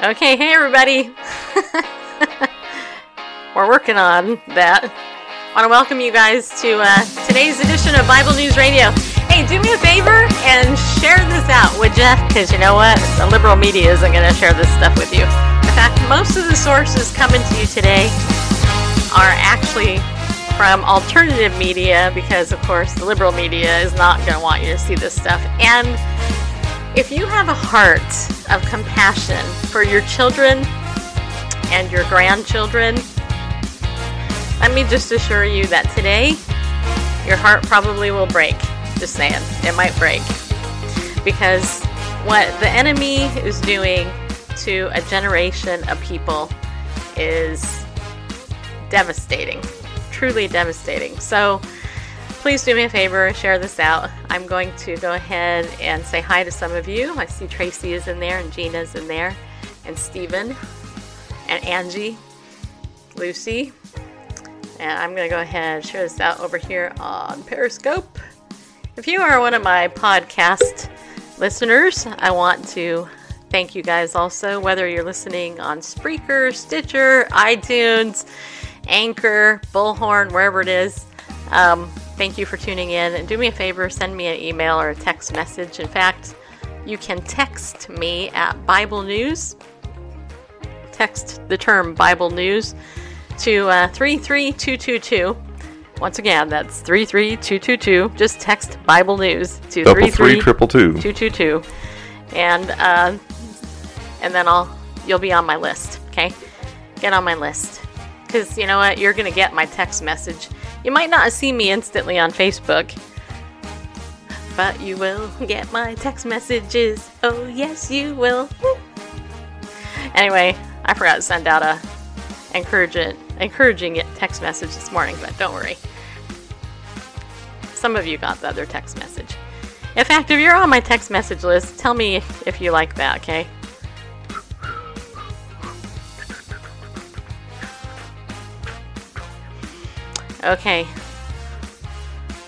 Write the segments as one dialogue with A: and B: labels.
A: Okay, hey everybody. We're working on that. I Want to welcome you guys to uh, today's edition of Bible News Radio. Hey, do me a favor and share this out, would ya? Because you know what? The liberal media isn't going to share this stuff with you. In fact, most of the sources coming to you today are actually from alternative media because, of course, the liberal media is not going to want you to see this stuff. And if you have a heart of compassion for your children and your grandchildren, let me just assure you that today your heart probably will break. Just saying, it might break. Because what the enemy is doing to a generation of people is devastating, truly devastating. So, please do me a favor, share this out. I'm going to go ahead and say hi to some of you. I see Tracy is in there, and Gina's in there, and Stephen, and Angie, Lucy. And I'm going to go ahead and share this out over here on Periscope. If you are one of my podcast listeners, I want to thank you guys also, whether you're listening on Spreaker, Stitcher, iTunes, Anchor, Bullhorn, wherever it is. Um, Thank you for tuning in. And do me a favor, send me an email or a text message. In fact, you can text me at Bible News. Text the term Bible News to uh, 33222. Once again, that's 33222. Just text Bible News to
B: Double three triple two.
A: 222. And uh, and then I'll you'll be on my list, okay? Get on my list. Cuz you know what? You're going to get my text message you might not see me instantly on Facebook, but you will get my text messages. Oh, yes, you will. Anyway, I forgot to send out a encouraging, encouraging text message this morning, but don't worry. Some of you got the other text message. In fact, if you're on my text message list, tell me if you like that, okay? Okay.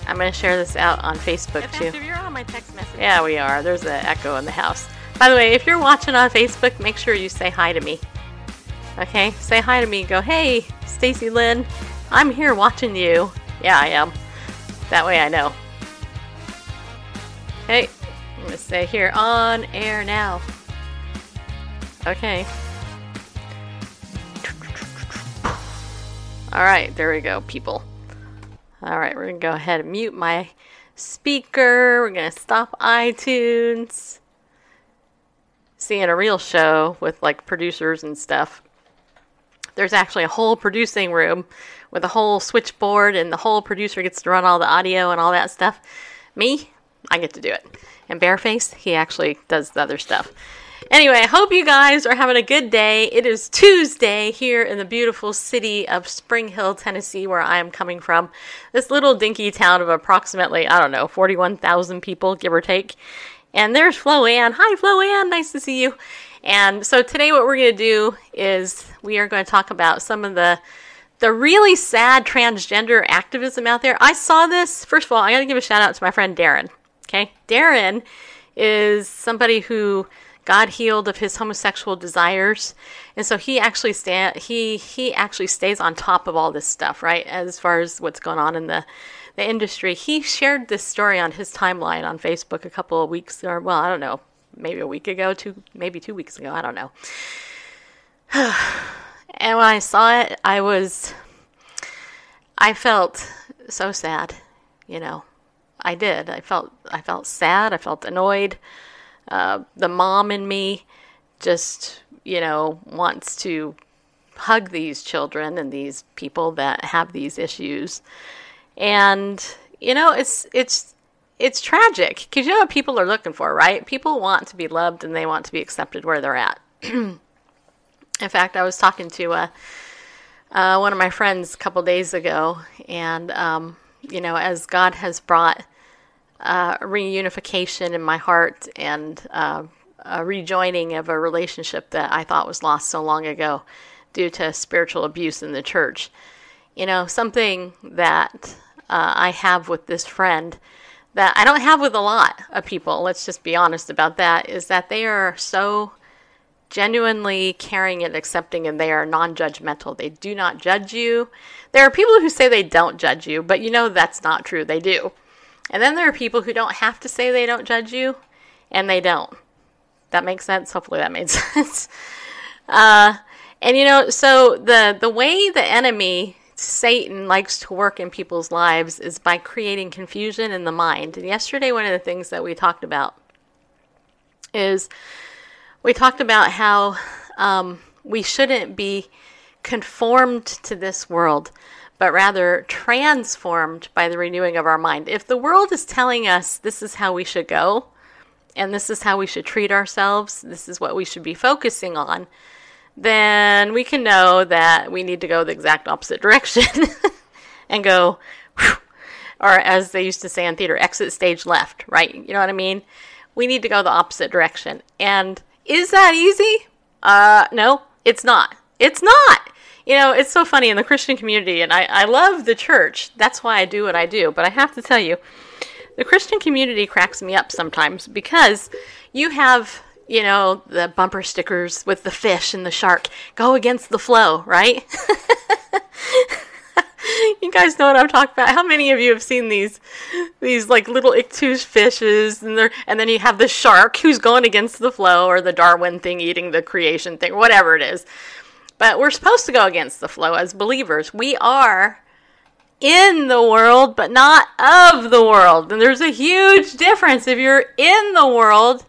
A: I'm going to share this out on Facebook too. You're on my text message. Yeah, we are. There's an echo in the house. By the way, if you're watching on Facebook, make sure you say hi to me. Okay? Say hi to me. Go, hey, Stacy Lynn, I'm here watching you. Yeah, I am. That way I know. Okay. I'm going to say here on air now. Okay. All right, there we go, people. All right, we're going to go ahead and mute my speaker. We're going to stop iTunes. Seeing a real show with like producers and stuff. There's actually a whole producing room with a whole switchboard, and the whole producer gets to run all the audio and all that stuff. Me, I get to do it. And Bareface, he actually does the other stuff. Anyway, I hope you guys are having a good day. It is Tuesday here in the beautiful city of Spring Hill, Tennessee, where I am coming from. This little dinky town of approximately, I don't know, 41,000 people, give or take. And there's Flo Ann. Hi, Flo Ann. Nice to see you. And so today, what we're going to do is we are going to talk about some of the the really sad transgender activism out there. I saw this. First of all, I got to give a shout out to my friend Darren. Okay, Darren is somebody who God healed of his homosexual desires, and so he actually sta- he he actually stays on top of all this stuff, right? As far as what's going on in the the industry. He shared this story on his timeline on Facebook a couple of weeks, or well, I don't know, maybe a week ago, two maybe two weeks ago, I don't know. and when I saw it, I was I felt so sad, you know. I did. I felt I felt sad. I felt annoyed. Uh, the mom in me just, you know, wants to hug these children and these people that have these issues. And you know, it's it's it's tragic because you know what people are looking for, right? People want to be loved and they want to be accepted where they're at. In fact, I was talking to uh, uh, one of my friends a couple days ago, and um, you know, as God has brought uh, reunification in my heart and uh, a rejoining of a relationship that I thought was lost so long ago due to spiritual abuse in the church. You know, something that uh, I have with this friend that I don't have with a lot of people, let's just be honest about that, is that they are so genuinely caring and accepting and they are non judgmental. They do not judge you. There are people who say they don't judge you, but you know that's not true. They do. And then there are people who don't have to say they don't judge you, and they don't. That makes sense. Hopefully that made sense. Uh, and you know, so the the way the enemy Satan likes to work in people's lives is by creating confusion in the mind. And yesterday, one of the things that we talked about is we talked about how um, we shouldn't be conformed to this world, but rather transformed by the renewing of our mind. If the world is telling us this is how we should go, and this is how we should treat ourselves, this is what we should be focusing on, then we can know that we need to go the exact opposite direction and go, whew, or as they used to say in theater, exit stage left, right? You know what I mean? We need to go the opposite direction. And is that easy? Uh, no, it's not. It's not. You know, it's so funny in the Christian community, and I, I love the church. That's why I do what I do. But I have to tell you, the Christian community cracks me up sometimes because you have you know, the bumper stickers with the fish and the shark go against the flow, right? you guys know what I'm talking about. How many of you have seen these these like little ichthus fishes and they and then you have the shark who's going against the flow or the Darwin thing eating the creation thing, whatever it is. But we're supposed to go against the flow as believers. We are in the world, but not of the world. And there's a huge difference if you're in the world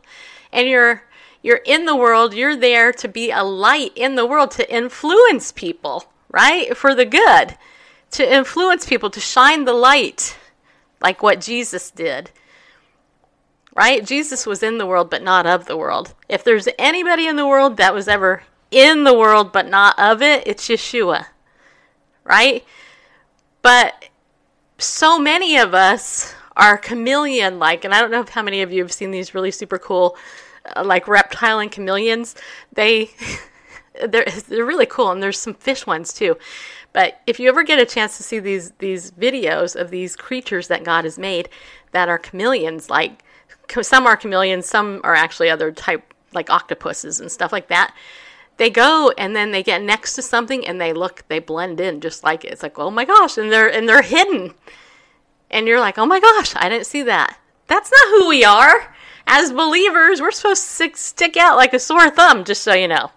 A: and you're you're in the world, you're there to be a light in the world to influence people, right? For the good. To influence people, to shine the light like what Jesus did. Right? Jesus was in the world but not of the world. If there's anybody in the world that was ever in the world but not of it, it's Yeshua. Right? But so many of us are chameleon like, and I don't know how many of you have seen these really super cool uh, like reptile and chameleons. They they're they're really cool, and there's some fish ones too. But if you ever get a chance to see these these videos of these creatures that God has made that are chameleons, like some are chameleons, some are actually other type like octopuses and stuff like that. They go and then they get next to something and they look, they blend in just like it. it's like, oh my gosh, and they're and they're hidden, and you're like, oh my gosh, I didn't see that. That's not who we are as believers, we're supposed to stick out like a sore thumb, just so you know.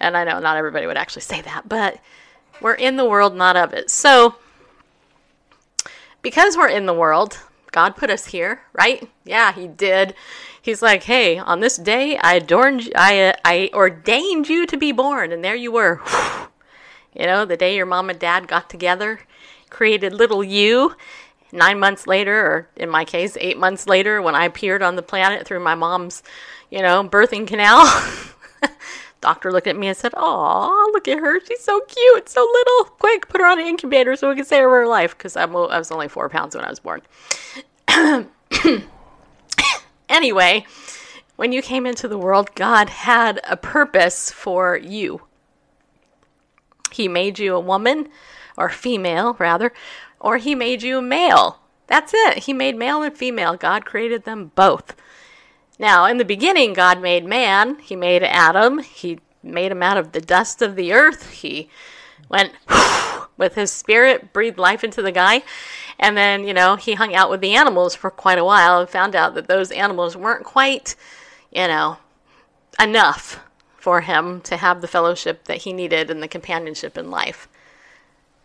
A: And I know not everybody would actually say that, but we're in the world, not of it. So, because we're in the world, God put us here, right? Yeah, He did. He's like, hey, on this day, I adorned, I, uh, I ordained you to be born, and there you were. you know, the day your mom and dad got together, created little you, nine months later, or in my case, eight months later, when I appeared on the planet through my mom's, you know, birthing canal, doctor looked at me and said, "Oh, look at her. She's so cute, so little. Quick, put her on an incubator so we can save her life." Because I was only four pounds when I was born. anyway, when you came into the world, God had a purpose for you. He made you a woman, or female, rather, or he made you male. That's it. He made male and female. God created them both. Now, in the beginning, God made man. He made Adam. He made him out of the dust of the earth. He went with his spirit, breathed life into the guy. And then, you know, he hung out with the animals for quite a while and found out that those animals weren't quite, you know, enough for him to have the fellowship that he needed and the companionship in life.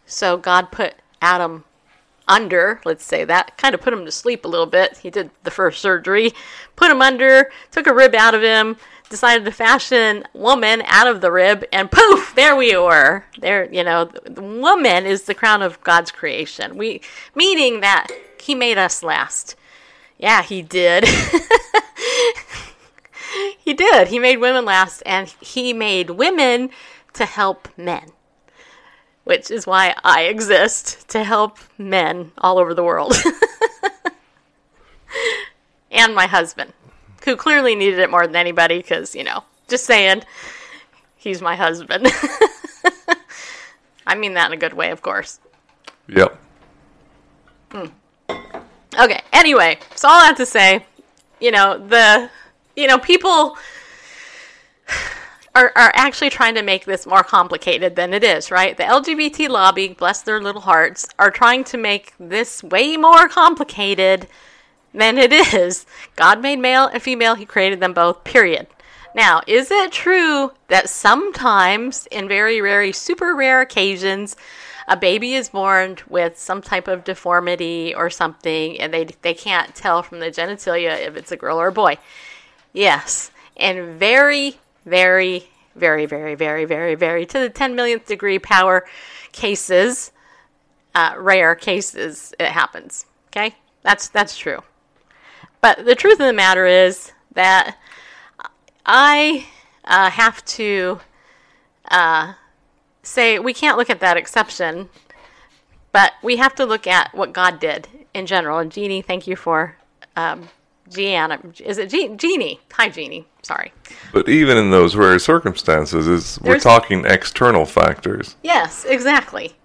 A: So God put Adam under, let's say that, kind of put him to sleep a little bit. He did the first surgery, put him under, took a rib out of him, decided to fashion woman out of the rib, and poof, there we were. There, you know, woman is the crown of God's creation. We, meaning that He made us last. Yeah, He did. he did. He made women last, and he made women to help men, which is why I exist to help men all over the world. and my husband, who clearly needed it more than anybody, because, you know, just saying, he's my husband. I mean that in a good way, of course.
B: Yep. Hmm.
A: Okay, anyway, so all that to say, you know, the, you know, people are, are actually trying to make this more complicated than it is, right? The LGBT lobby, bless their little hearts, are trying to make this way more complicated than it is. God made male and female, He created them both, period. Now, is it true that sometimes, in very, very super rare occasions, a baby is born with some type of deformity or something, and they they can't tell from the genitalia if it's a girl or a boy? Yes, and very, very, very, very, very, very, very to the ten millionth degree power cases, uh, rare cases, it happens. Okay, that's that's true. But the truth of the matter is that I uh, have to uh, say we can't look at that exception, but we have to look at what God did in general. And Jeannie, thank you for um, Gianna. Is it Je- Jeannie? Hi, Jeannie. Sorry.
B: But even in those rare circumstances, is we're talking external factors.
A: Yes, exactly.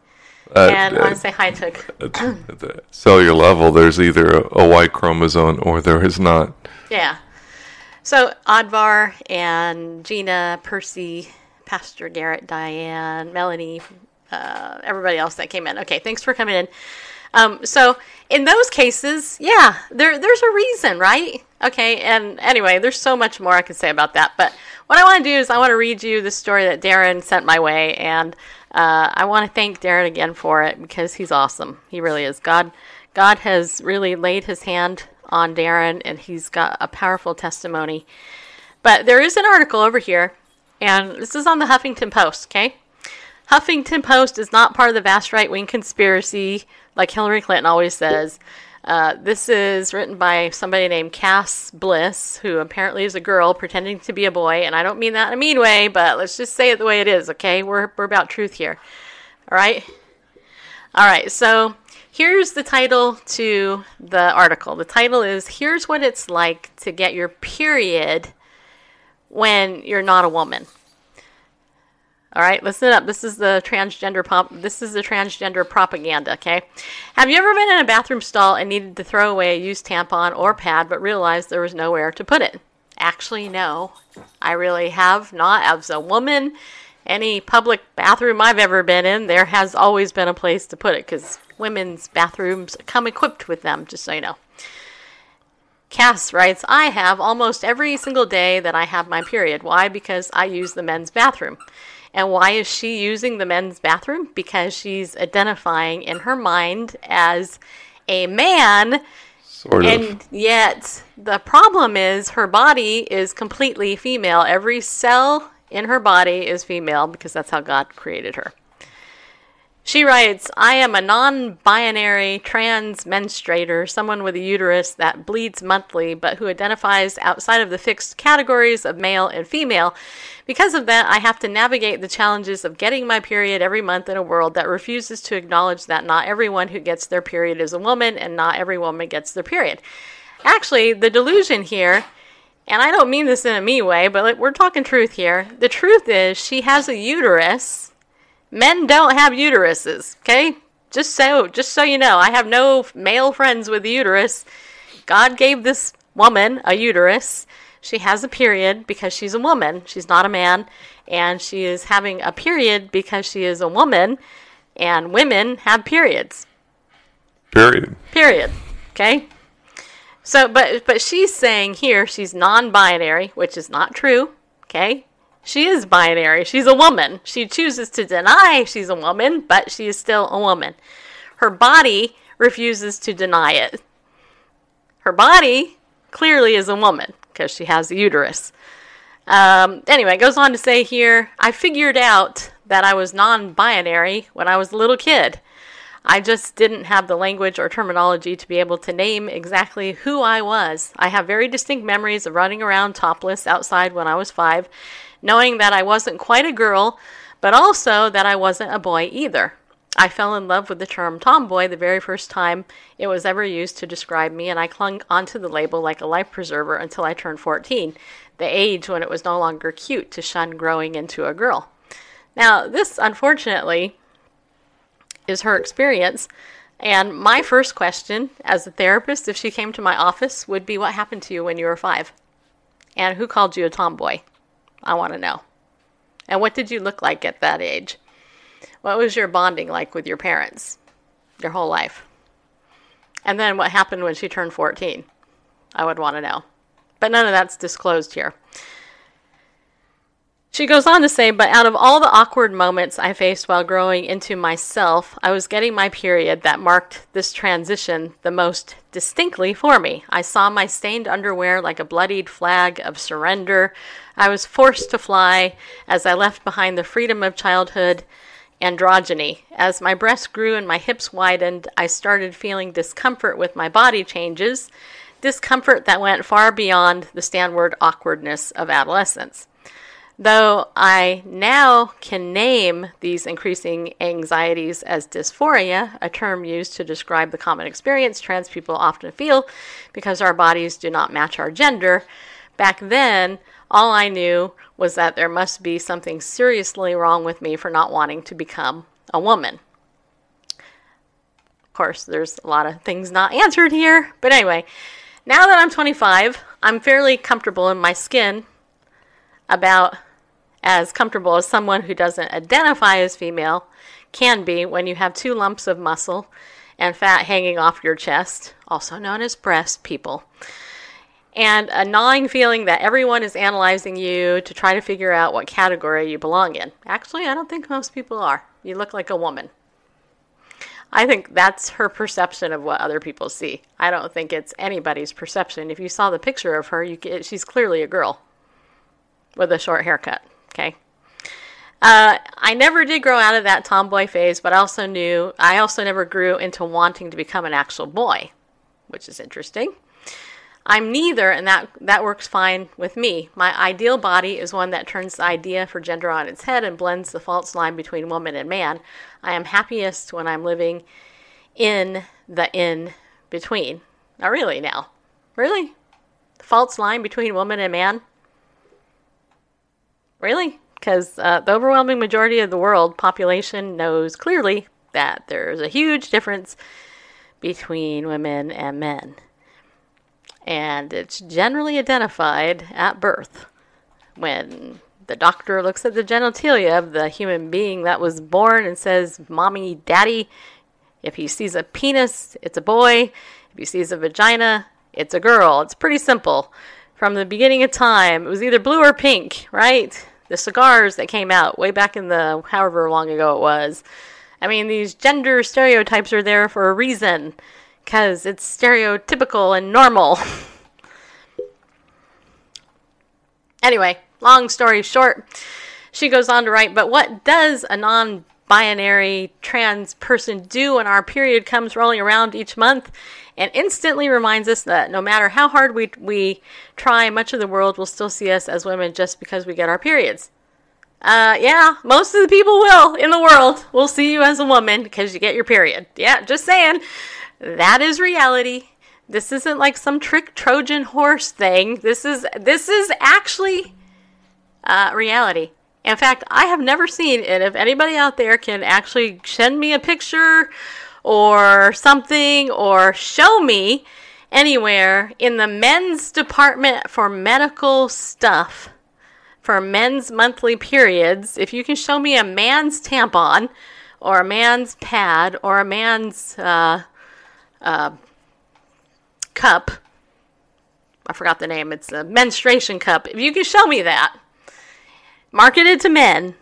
B: At,
A: and I want
B: at-
A: to say hi to.
B: at, at the cellular level, there's either a, a Y chromosome or there is not.
A: Yeah. So Advar and Gina, Percy, Pastor Garrett, Diane, Melanie, uh, everybody else that came in. Okay, thanks for coming in. Um, so in those cases, yeah, there there's a reason, right? Okay, and anyway, there's so much more I could say about that. But what I want to do is I want to read you the story that Darren sent my way, and uh, I want to thank Darren again for it because he's awesome. He really is. God, God has really laid His hand on Darren, and he's got a powerful testimony. But there is an article over here, and this is on the Huffington Post. Okay, Huffington Post is not part of the vast right wing conspiracy like Hillary Clinton always says. Uh, this is written by somebody named Cass Bliss, who apparently is a girl pretending to be a boy. And I don't mean that in a mean way, but let's just say it the way it is, okay? We're, we're about truth here. All right? All right, so here's the title to the article. The title is Here's What It's Like to Get Your Period When You're Not a Woman. All right, listen up. This is the transgender pop. This is the transgender propaganda. Okay, have you ever been in a bathroom stall and needed to throw away a used tampon or pad, but realized there was nowhere to put it? Actually, no, I really have not. As a woman, any public bathroom I've ever been in, there has always been a place to put it because women's bathrooms come equipped with them. Just so you know. Cass writes, I have almost every single day that I have my period. Why? Because I use the men's bathroom. And why is she using the men's bathroom? Because she's identifying in her mind as a man.
B: Sort of.
A: And yet, the problem is her body is completely female. Every cell in her body is female because that's how God created her. She writes, I am a non binary trans menstruator, someone with a uterus that bleeds monthly, but who identifies outside of the fixed categories of male and female. Because of that, I have to navigate the challenges of getting my period every month in a world that refuses to acknowledge that not everyone who gets their period is a woman and not every woman gets their period. Actually, the delusion here and I don't mean this in a me way, but we're talking truth here. The truth is, she has a uterus. Men don't have uteruses, okay? Just so, just so you know, I have no male friends with a uterus. God gave this woman a uterus. She has a period because she's a woman. She's not a man, and she is having a period because she is a woman. And women have periods.
B: Period.
A: Period. Okay? So but but she's saying here she's non-binary, which is not true, okay? She is binary. She's a woman. She chooses to deny she's a woman, but she is still a woman. Her body refuses to deny it. Her body clearly is a woman because she has a uterus. Um, anyway, it goes on to say here I figured out that I was non binary when I was a little kid. I just didn't have the language or terminology to be able to name exactly who I was. I have very distinct memories of running around topless outside when I was five, knowing that I wasn't quite a girl, but also that I wasn't a boy either. I fell in love with the term tomboy the very first time it was ever used to describe me, and I clung onto the label like a life preserver until I turned 14, the age when it was no longer cute to shun growing into a girl. Now, this unfortunately is her experience. And my first question as a therapist, if she came to my office, would be what happened to you when you were five? And who called you a tomboy? I want to know. And what did you look like at that age? What was your bonding like with your parents your whole life? And then what happened when she turned 14? I would want to know. But none of that's disclosed here. She goes on to say, but out of all the awkward moments I faced while growing into myself, I was getting my period that marked this transition the most distinctly for me. I saw my stained underwear like a bloodied flag of surrender. I was forced to fly as I left behind the freedom of childhood androgyny. As my breasts grew and my hips widened, I started feeling discomfort with my body changes, discomfort that went far beyond the standard awkwardness of adolescence. Though I now can name these increasing anxieties as dysphoria, a term used to describe the common experience trans people often feel because our bodies do not match our gender, back then all I knew was that there must be something seriously wrong with me for not wanting to become a woman. Of course, there's a lot of things not answered here, but anyway, now that I'm 25, I'm fairly comfortable in my skin about as comfortable as someone who doesn't identify as female can be when you have two lumps of muscle and fat hanging off your chest, also known as breast people, and a gnawing feeling that everyone is analyzing you to try to figure out what category you belong in. Actually, I don't think most people are. You look like a woman. I think that's her perception of what other people see. I don't think it's anybody's perception. If you saw the picture of her, you, she's clearly a girl with a short haircut. Okay. Uh, I never did grow out of that tomboy phase, but I also knew I also never grew into wanting to become an actual boy, which is interesting. I'm neither, and that that works fine with me. My ideal body is one that turns the idea for gender on its head and blends the false line between woman and man. I am happiest when I'm living in the in between. Not really now. Really? The false line between woman and man? Really? Because uh, the overwhelming majority of the world population knows clearly that there's a huge difference between women and men. And it's generally identified at birth when the doctor looks at the genitalia of the human being that was born and says, Mommy, Daddy. If he sees a penis, it's a boy. If he sees a vagina, it's a girl. It's pretty simple. From the beginning of time, it was either blue or pink, right? the cigars that came out way back in the however long ago it was. I mean, these gender stereotypes are there for a reason because it's stereotypical and normal. anyway, long story short, she goes on to write, but what does a non binary trans person do when our period comes rolling around each month and instantly reminds us that no matter how hard we, we try, much of the world will still see us as women just because we get our periods. Uh, yeah, most of the people will in the world will see you as a woman because you get your period. Yeah, just saying. That is reality. This isn't like some trick Trojan horse thing. This is this is actually uh, reality. In fact, I have never seen it. If anybody out there can actually send me a picture or something or show me anywhere in the men's department for medical stuff for men's monthly periods, if you can show me a man's tampon or a man's pad or a man's uh, uh, cup, I forgot the name, it's a menstruation cup. If you can show me that, marketed to men,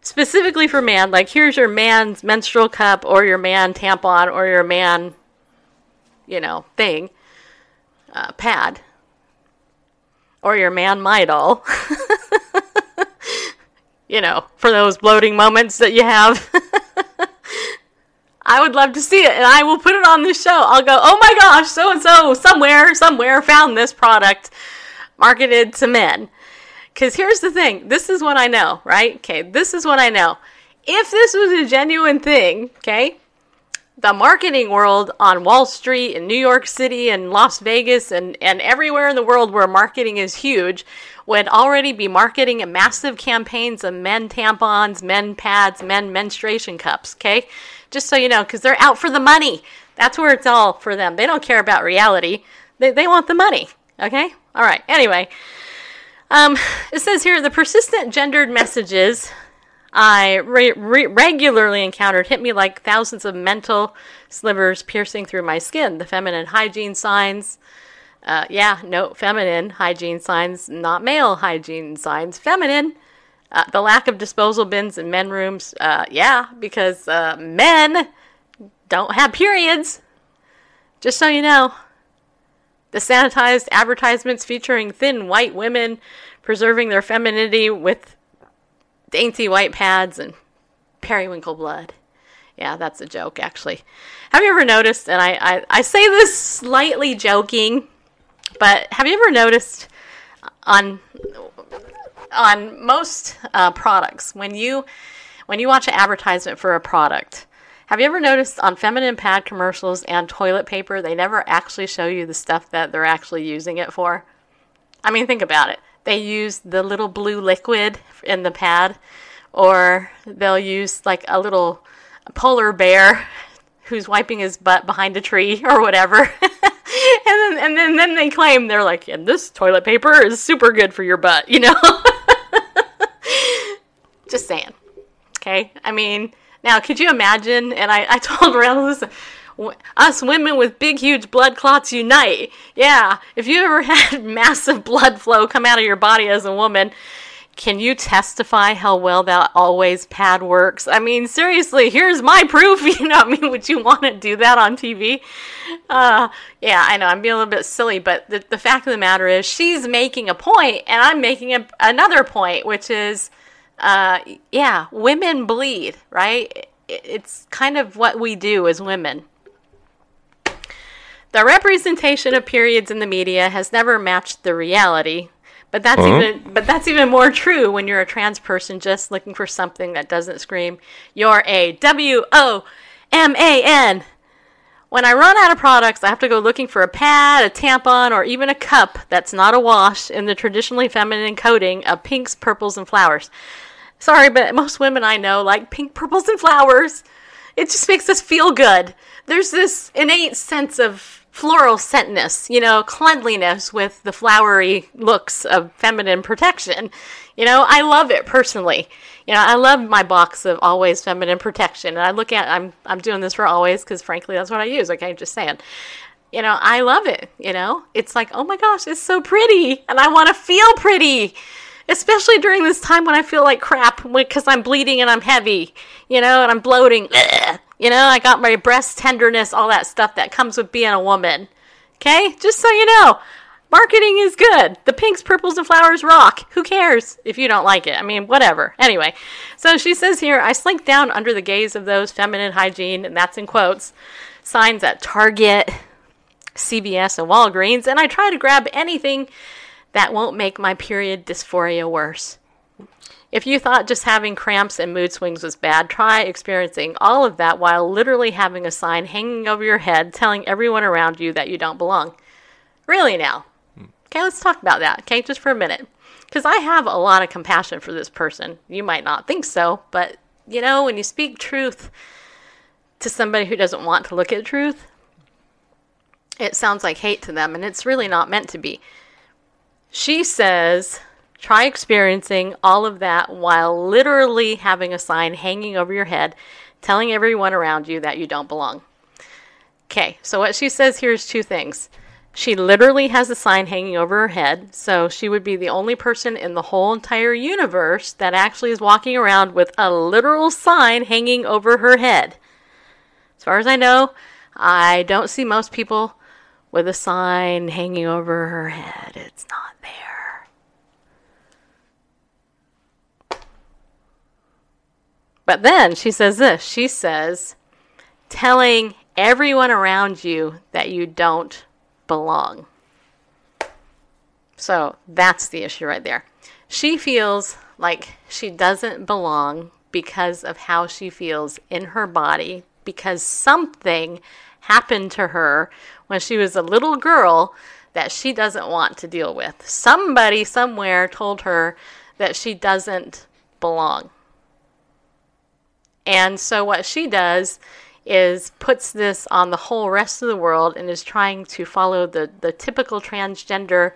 A: specifically for man, like here's your man's menstrual cup or your man tampon or your man, you know, thing, uh, pad, or your man Midol. you know, for those bloating moments that you have. I would love to see it, and I will put it on this show. I'll go, oh my gosh, so and so somewhere, somewhere found this product marketed to men. Because here's the thing this is what I know, right? Okay, this is what I know. If this was a genuine thing, okay, the marketing world on Wall Street in New York City and Las Vegas and, and everywhere in the world where marketing is huge would already be marketing massive campaigns of men tampons, men pads, men menstruation cups, okay? Just so you know, because they're out for the money. That's where it's all for them. They don't care about reality, they, they want the money, okay? All right, anyway. Um, it says here the persistent gendered messages I re- re- regularly encountered hit me like thousands of mental slivers piercing through my skin. The feminine hygiene signs, uh, yeah, no, feminine hygiene signs, not male hygiene signs, feminine. Uh, the lack of disposal bins in men rooms, uh, yeah, because uh, men don't have periods. Just so you know. The sanitized advertisements featuring thin white women preserving their femininity with dainty white pads and periwinkle blood. Yeah, that's a joke, actually. Have you ever noticed, and I, I, I say this slightly joking, but have you ever noticed on on most uh, products when you when you watch an advertisement for a product, have you ever noticed on feminine pad commercials and toilet paper they never actually show you the stuff that they're actually using it for? I mean, think about it. They use the little blue liquid in the pad, or they'll use like a little polar bear who's wiping his butt behind a tree or whatever. and then and then, then they claim they're like, and this toilet paper is super good for your butt, you know? Just saying. Okay? I mean, now could you imagine? And I, I told Randall, listen, us women with big, huge blood clots unite. Yeah, if you ever had massive blood flow come out of your body as a woman, can you testify how well that always pad works? I mean, seriously, here's my proof. You know, I mean, would you want to do that on TV? Uh, yeah, I know I'm being a little bit silly, but the, the fact of the matter is, she's making a point, and I'm making a, another point, which is, uh, yeah, women bleed, right? It's kind of what we do as women. The representation of periods in the media has never matched the reality, but that's
B: Uh-huh.
A: even but that's even more true when you're a trans person just looking for something that doesn't scream you're a W O M A N. When I run out of products, I have to go looking for a pad, a tampon, or even a cup that's not a wash in the traditionally feminine coating of pinks, purples, and flowers. Sorry, but most women I know like pink, purples, and flowers. It just makes us feel good. There's this innate sense of floral scentness, you know, cleanliness with the flowery looks of feminine protection. You know, I love it personally. You know, I love my box of always feminine protection, and I look at I'm I'm doing this for always because frankly that's what I use. Okay, I'm just saying. You know, I love it. You know, it's like oh my gosh, it's so pretty, and I want to feel pretty especially during this time when I feel like crap because I'm bleeding and I'm heavy, you know, and I'm bloating. You know, I got my breast tenderness, all that stuff that comes with being a woman. Okay? Just so you know, marketing is good. The pinks, purples, and flowers rock. Who cares if you don't like it? I mean, whatever. Anyway, so she says here I slink down under the gaze of those feminine hygiene, and that's in quotes, signs at Target, CVS, and Walgreens, and I try to grab anything that won't make my period dysphoria worse. If you thought just having cramps and mood swings was bad, try experiencing all of that while literally having a sign hanging over your head telling everyone around you that you don't belong. Really now. Okay, let's talk about that, okay, just for a minute. Because I have a lot of compassion for this person. You might not think so, but you know, when you speak truth to somebody who doesn't want to look at truth, it sounds like hate to them, and it's really not meant to be. She says, try experiencing all of that while literally having a sign hanging over your head telling everyone around you that you don't belong. Okay, so what she says here is two things. She literally has a sign hanging over her head, so she would be the only person in the whole entire universe that actually is walking around with a literal sign hanging over her head. As far as I know, I don't see most people with a sign hanging over her head. It's not there. But then she says this she says, telling everyone around you that you don't belong. So that's the issue right there. She feels like she doesn't belong because of how she feels in her body, because something happened to her when she was a little girl that she doesn't want to deal with. Somebody somewhere told her that she doesn't belong. And so what she does is puts this on the whole rest of the world and is trying to follow the, the typical transgender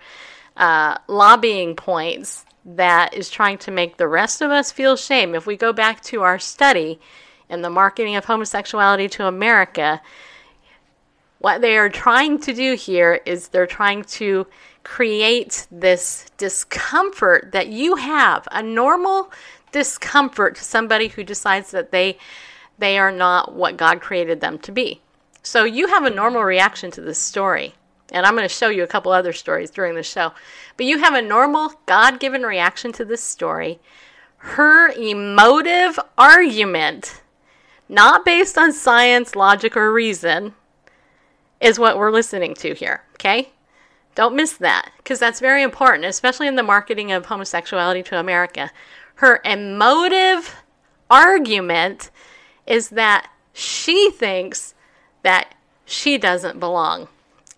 A: uh, lobbying points that is trying to make the rest of us feel shame. If we go back to our study in the marketing of homosexuality to America, what they are trying to do here is they're trying to create this discomfort that you have, a normal discomfort to somebody who decides that they they are not what God created them to be. So you have a normal reaction to this story. And I'm going to show you a couple other stories during the show. But you have a normal God given reaction to this story. Her emotive argument, not based on science, logic, or reason, is what we're listening to here. Okay? Don't miss that because that's very important, especially in the marketing of homosexuality to America. Her emotive argument is that she thinks that she doesn't belong.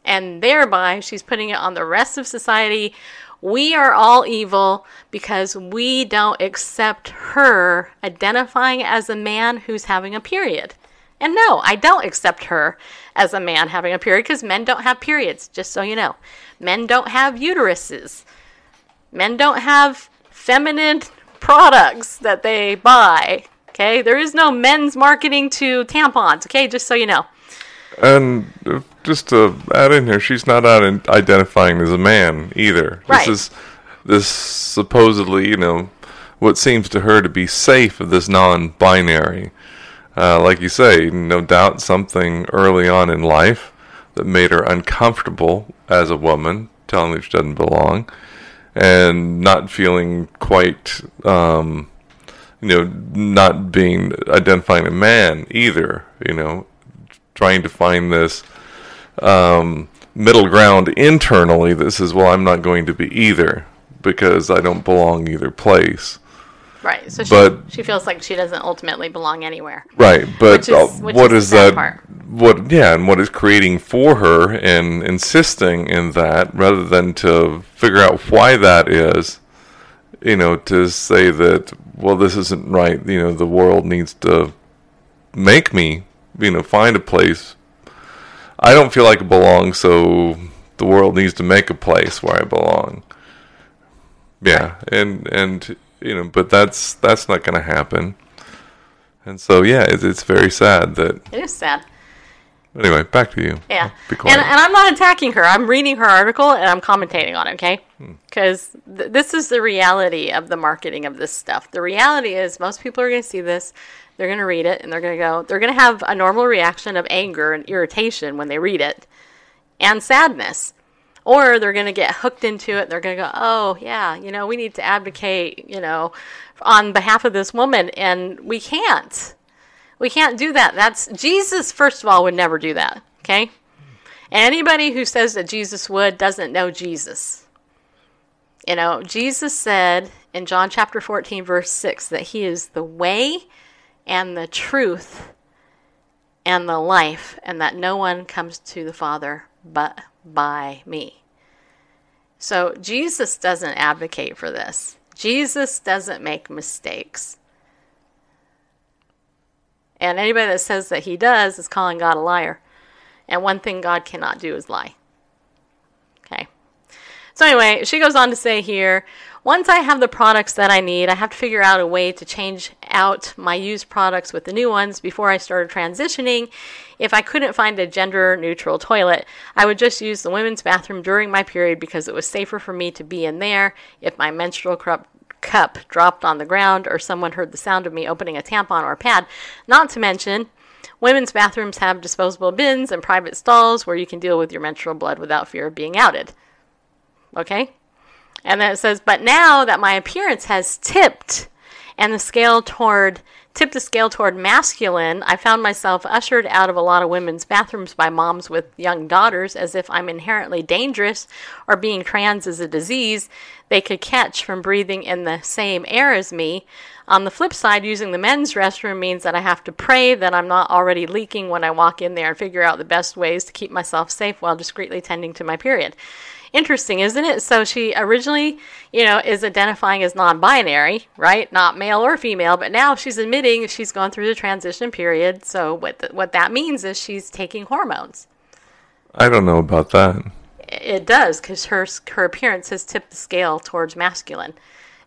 A: And thereby, she's putting it on the rest of society. We are all evil because we don't accept her identifying as a man who's having a period. And no, I don't accept her as a man having a period because men don't have periods, just so you know. Men don't have uteruses. Men don't have feminine products that they buy. Okay, there is no men's marketing to tampons. Okay, just so you know.
B: And uh, just to add in here, she's not out identifying as a man either.
A: Right.
B: This is this supposedly, you know, what seems to her to be safe of this non-binary. Uh, like you say, no doubt something early on in life that made her uncomfortable as a woman, telling that she doesn't belong, and not feeling quite, um, you know, not being identifying a man either. You know, trying to find this um, middle ground internally that says, well, I'm not going to be either because I don't belong either place.
A: Right. So she,
B: But-
A: she feels like she doesn't ultimately belong anywhere.
B: Right, but
A: Which is-
B: uh,
A: which
B: what
A: is
B: is that?
A: part.
B: What yeah, and what is creating for her and insisting in that rather than to figure out why that is, you know, to say that well, this isn't right. You know, the world needs to make me, you know, find a place. I don't feel like I belong, so the world needs to make a place where I belong. Yeah, and and you know, but that's that's not going to happen. And so, yeah, it's, it's very sad that.
A: It is sad.
B: Anyway, back to you.
A: Yeah. And, and I'm not attacking her. I'm reading her article and I'm commentating on it, okay?
B: Hmm.
A: Because th- this is the reality of the marketing of this stuff. The reality is most people are going to see this, they're going to read it, and they're going to go, they're going to have a normal reaction of anger and irritation when they read it and sadness. Or they're going to get hooked into it. They're going to go, oh, yeah, you know, we need to advocate, you know, on behalf of this woman. And we can't. We can't do that. That's Jesus, first of all, would never do that. Okay? Anybody who says that Jesus would doesn't know Jesus. You know, Jesus said in John chapter 14, verse 6, that he is the way and the truth and the life, and that no one comes to the Father but by me. So Jesus doesn't advocate for this. Jesus doesn't make mistakes. And anybody that says that he does is calling God a liar. And one thing God cannot do is lie. Okay. So, anyway, she goes on to say here once I have the products that I need, I have to figure out a way to change out my used products with the new ones before I started transitioning. If I couldn't find a gender neutral toilet, I would just use the women's bathroom during my period because it was safer for me to be in there if my menstrual cup cup dropped on the ground or someone heard the sound of me opening a tampon or pad. Not to mention, women's bathrooms have disposable bins and private stalls where you can deal with your menstrual blood without fear of being outed. Okay? And then it says, but now that my appearance has tipped and the scale toward tipped the scale toward masculine, I found myself ushered out of a lot of women's bathrooms by moms with young daughters as if I'm inherently dangerous or being trans is a disease they could catch from breathing in the same air as me. On the flip side, using the men's restroom means that I have to pray that I'm not already leaking when I walk in there and figure out the best ways to keep myself safe while discreetly tending to my period interesting, isn't it? So she originally, you know, is identifying as non binary, right? Not male or female, but now she's admitting she's gone through the transition period. So what, the, what that means is she's taking hormones.
B: I don't know about that.
A: It does, because her, her appearance has tipped the scale towards masculine.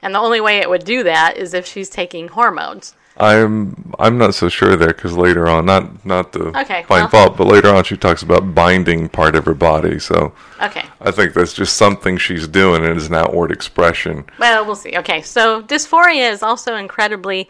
A: And the only way it would do that is if she's taking hormones.
B: I'm I'm not so sure there because later on, not not the
A: Okay,
B: find
A: well-
B: fault, but later on she talks about binding part of her body. So
A: Okay.
B: I think that's just something she's doing and is an outward expression.
A: Well, we'll see. Okay, so dysphoria is also incredibly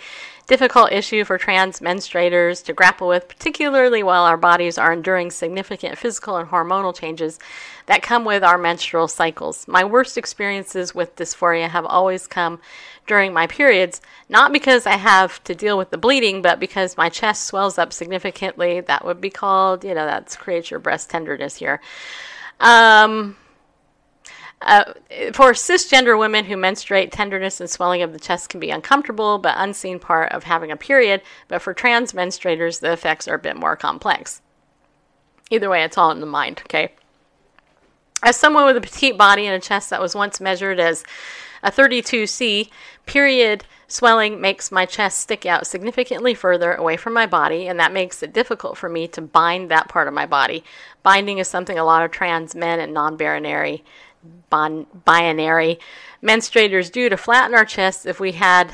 A: difficult issue for trans menstruators to grapple with, particularly while our bodies are enduring significant physical and hormonal changes that come with our menstrual cycles. My worst experiences with dysphoria have always come during my periods, not because I have to deal with the bleeding, but because my chest swells up significantly. That would be called, you know, that's creates your breast tenderness here. Um, uh, for cisgender women who menstruate, tenderness and swelling of the chest can be uncomfortable, but unseen part of having a period. But for trans menstruators, the effects are a bit more complex. Either way, it's all in the mind, okay? As someone with a petite body and a chest that was once measured as a 32C, period swelling makes my chest stick out significantly further away from my body, and that makes it difficult for me to bind that part of my body. Binding is something a lot of trans men and non binary bon- binary menstruators do to flatten our chests if we had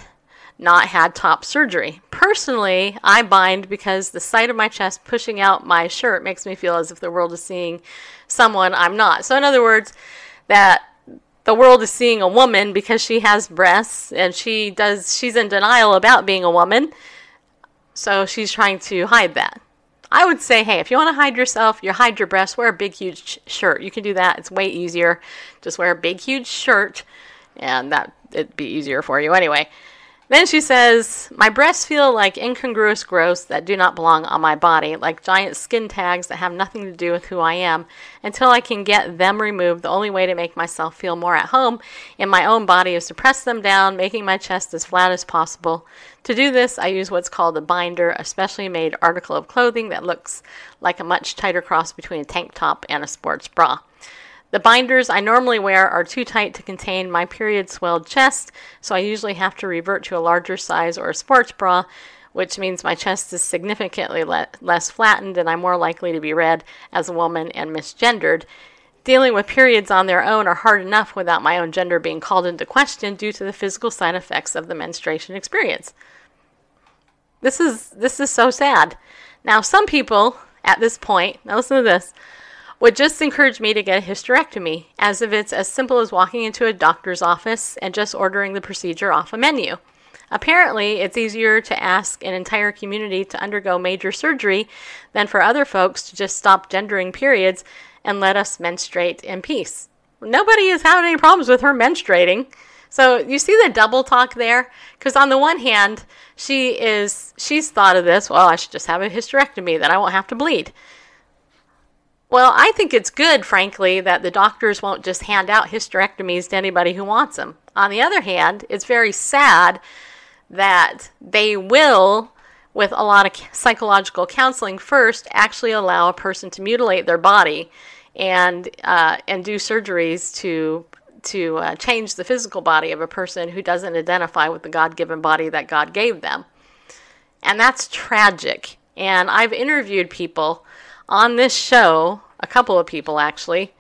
A: not had top surgery. Personally, I bind because the sight of my chest pushing out my shirt makes me feel as if the world is seeing someone I'm not. So, in other words, that the world is seeing a woman because she has breasts and she does she's in denial about being a woman. So she's trying to hide that. I would say, hey, if you want to hide yourself, you hide your breasts, wear a big, huge sh- shirt. You can do that. It's way easier. Just wear a big, huge shirt, and that it'd be easier for you anyway. Then she says, My breasts feel like incongruous growths that do not belong on my body, like giant skin tags that have nothing to do with who I am. Until I can get them removed, the only way to make myself feel more at home in my own body is to press them down, making my chest as flat as possible. To do this, I use what's called a binder, a specially made article of clothing that looks like a much tighter cross between a tank top and a sports bra. The binders I normally wear are too tight to contain my period swelled chest, so I usually have to revert to a larger size or a sports bra, which means my chest is significantly le- less flattened and I'm more likely to be read as a woman and misgendered. Dealing with periods on their own are hard enough without my own gender being called into question due to the physical side effects of the menstruation experience. This is this is so sad. Now some people at this point, now listen to this, would just encourage me to get a hysterectomy, as if it's as simple as walking into a doctor's office and just ordering the procedure off a menu. Apparently, it's easier to ask an entire community to undergo major surgery than for other folks to just stop gendering periods and let us menstruate in peace. Nobody has had any problems with her menstruating. So you see the double talk there? Because on the one hand, she is she's thought of this, well, I should just have a hysterectomy, then I won't have to bleed. Well, I think it's good, frankly, that the doctors won't just hand out hysterectomies to anybody who wants them. On the other hand, it's very sad that they will, with a lot of psychological counseling first, actually allow a person to mutilate their body and uh, and do surgeries to to uh, change the physical body of a person who doesn't identify with the God-given body that God gave them, and that's tragic. And I've interviewed people on this show, a couple of people actually,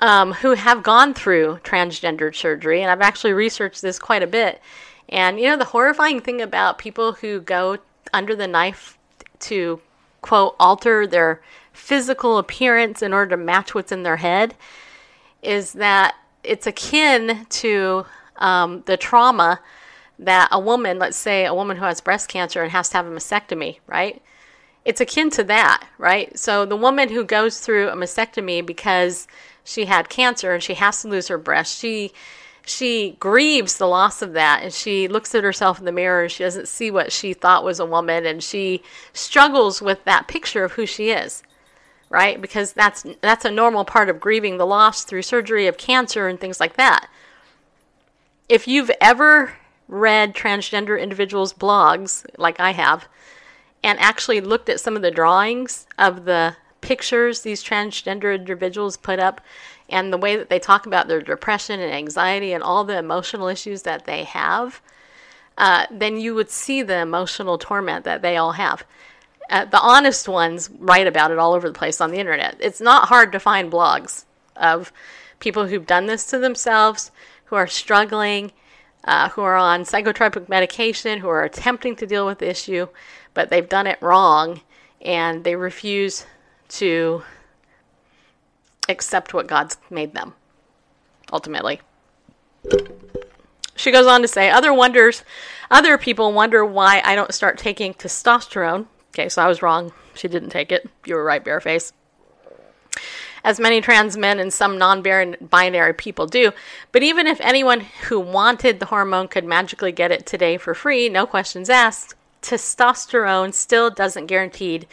A: um, who have gone through transgendered surgery, and I've actually researched this quite a bit. And you know, the horrifying thing about people who go under the knife to quote alter their physical appearance in order to match what's in their head is that it's akin to um, the trauma that a woman, let's say a woman who has breast cancer and has to have a mastectomy, right? It's akin to that, right? So the woman who goes through a mastectomy because she had cancer and she has to lose her breast, she she grieves the loss of that and she looks at herself in the mirror and she doesn't see what she thought was a woman and she struggles with that picture of who she is right because that's that's a normal part of grieving the loss through surgery of cancer and things like that if you've ever read transgender individuals blogs like I have and actually looked at some of the drawings of the pictures these transgender individuals put up and the way that they talk about their depression and anxiety and all the emotional issues that they have, uh, then you would see the emotional torment that they all have. Uh, the honest ones write about it all over the place on the internet. It's not hard to find blogs of people who've done this to themselves, who are struggling, uh, who are on psychotropic medication, who are attempting to deal with the issue, but they've done it wrong and they refuse to accept what God's made them, ultimately. She goes on to say, other wonders, other people wonder why I don't start taking testosterone. Okay, so I was wrong. She didn't take it. You were right, bareface. As many trans men and some non binary people do. But even if anyone who wanted the hormone could magically get it today for free, no questions asked, testosterone still doesn't guaranteed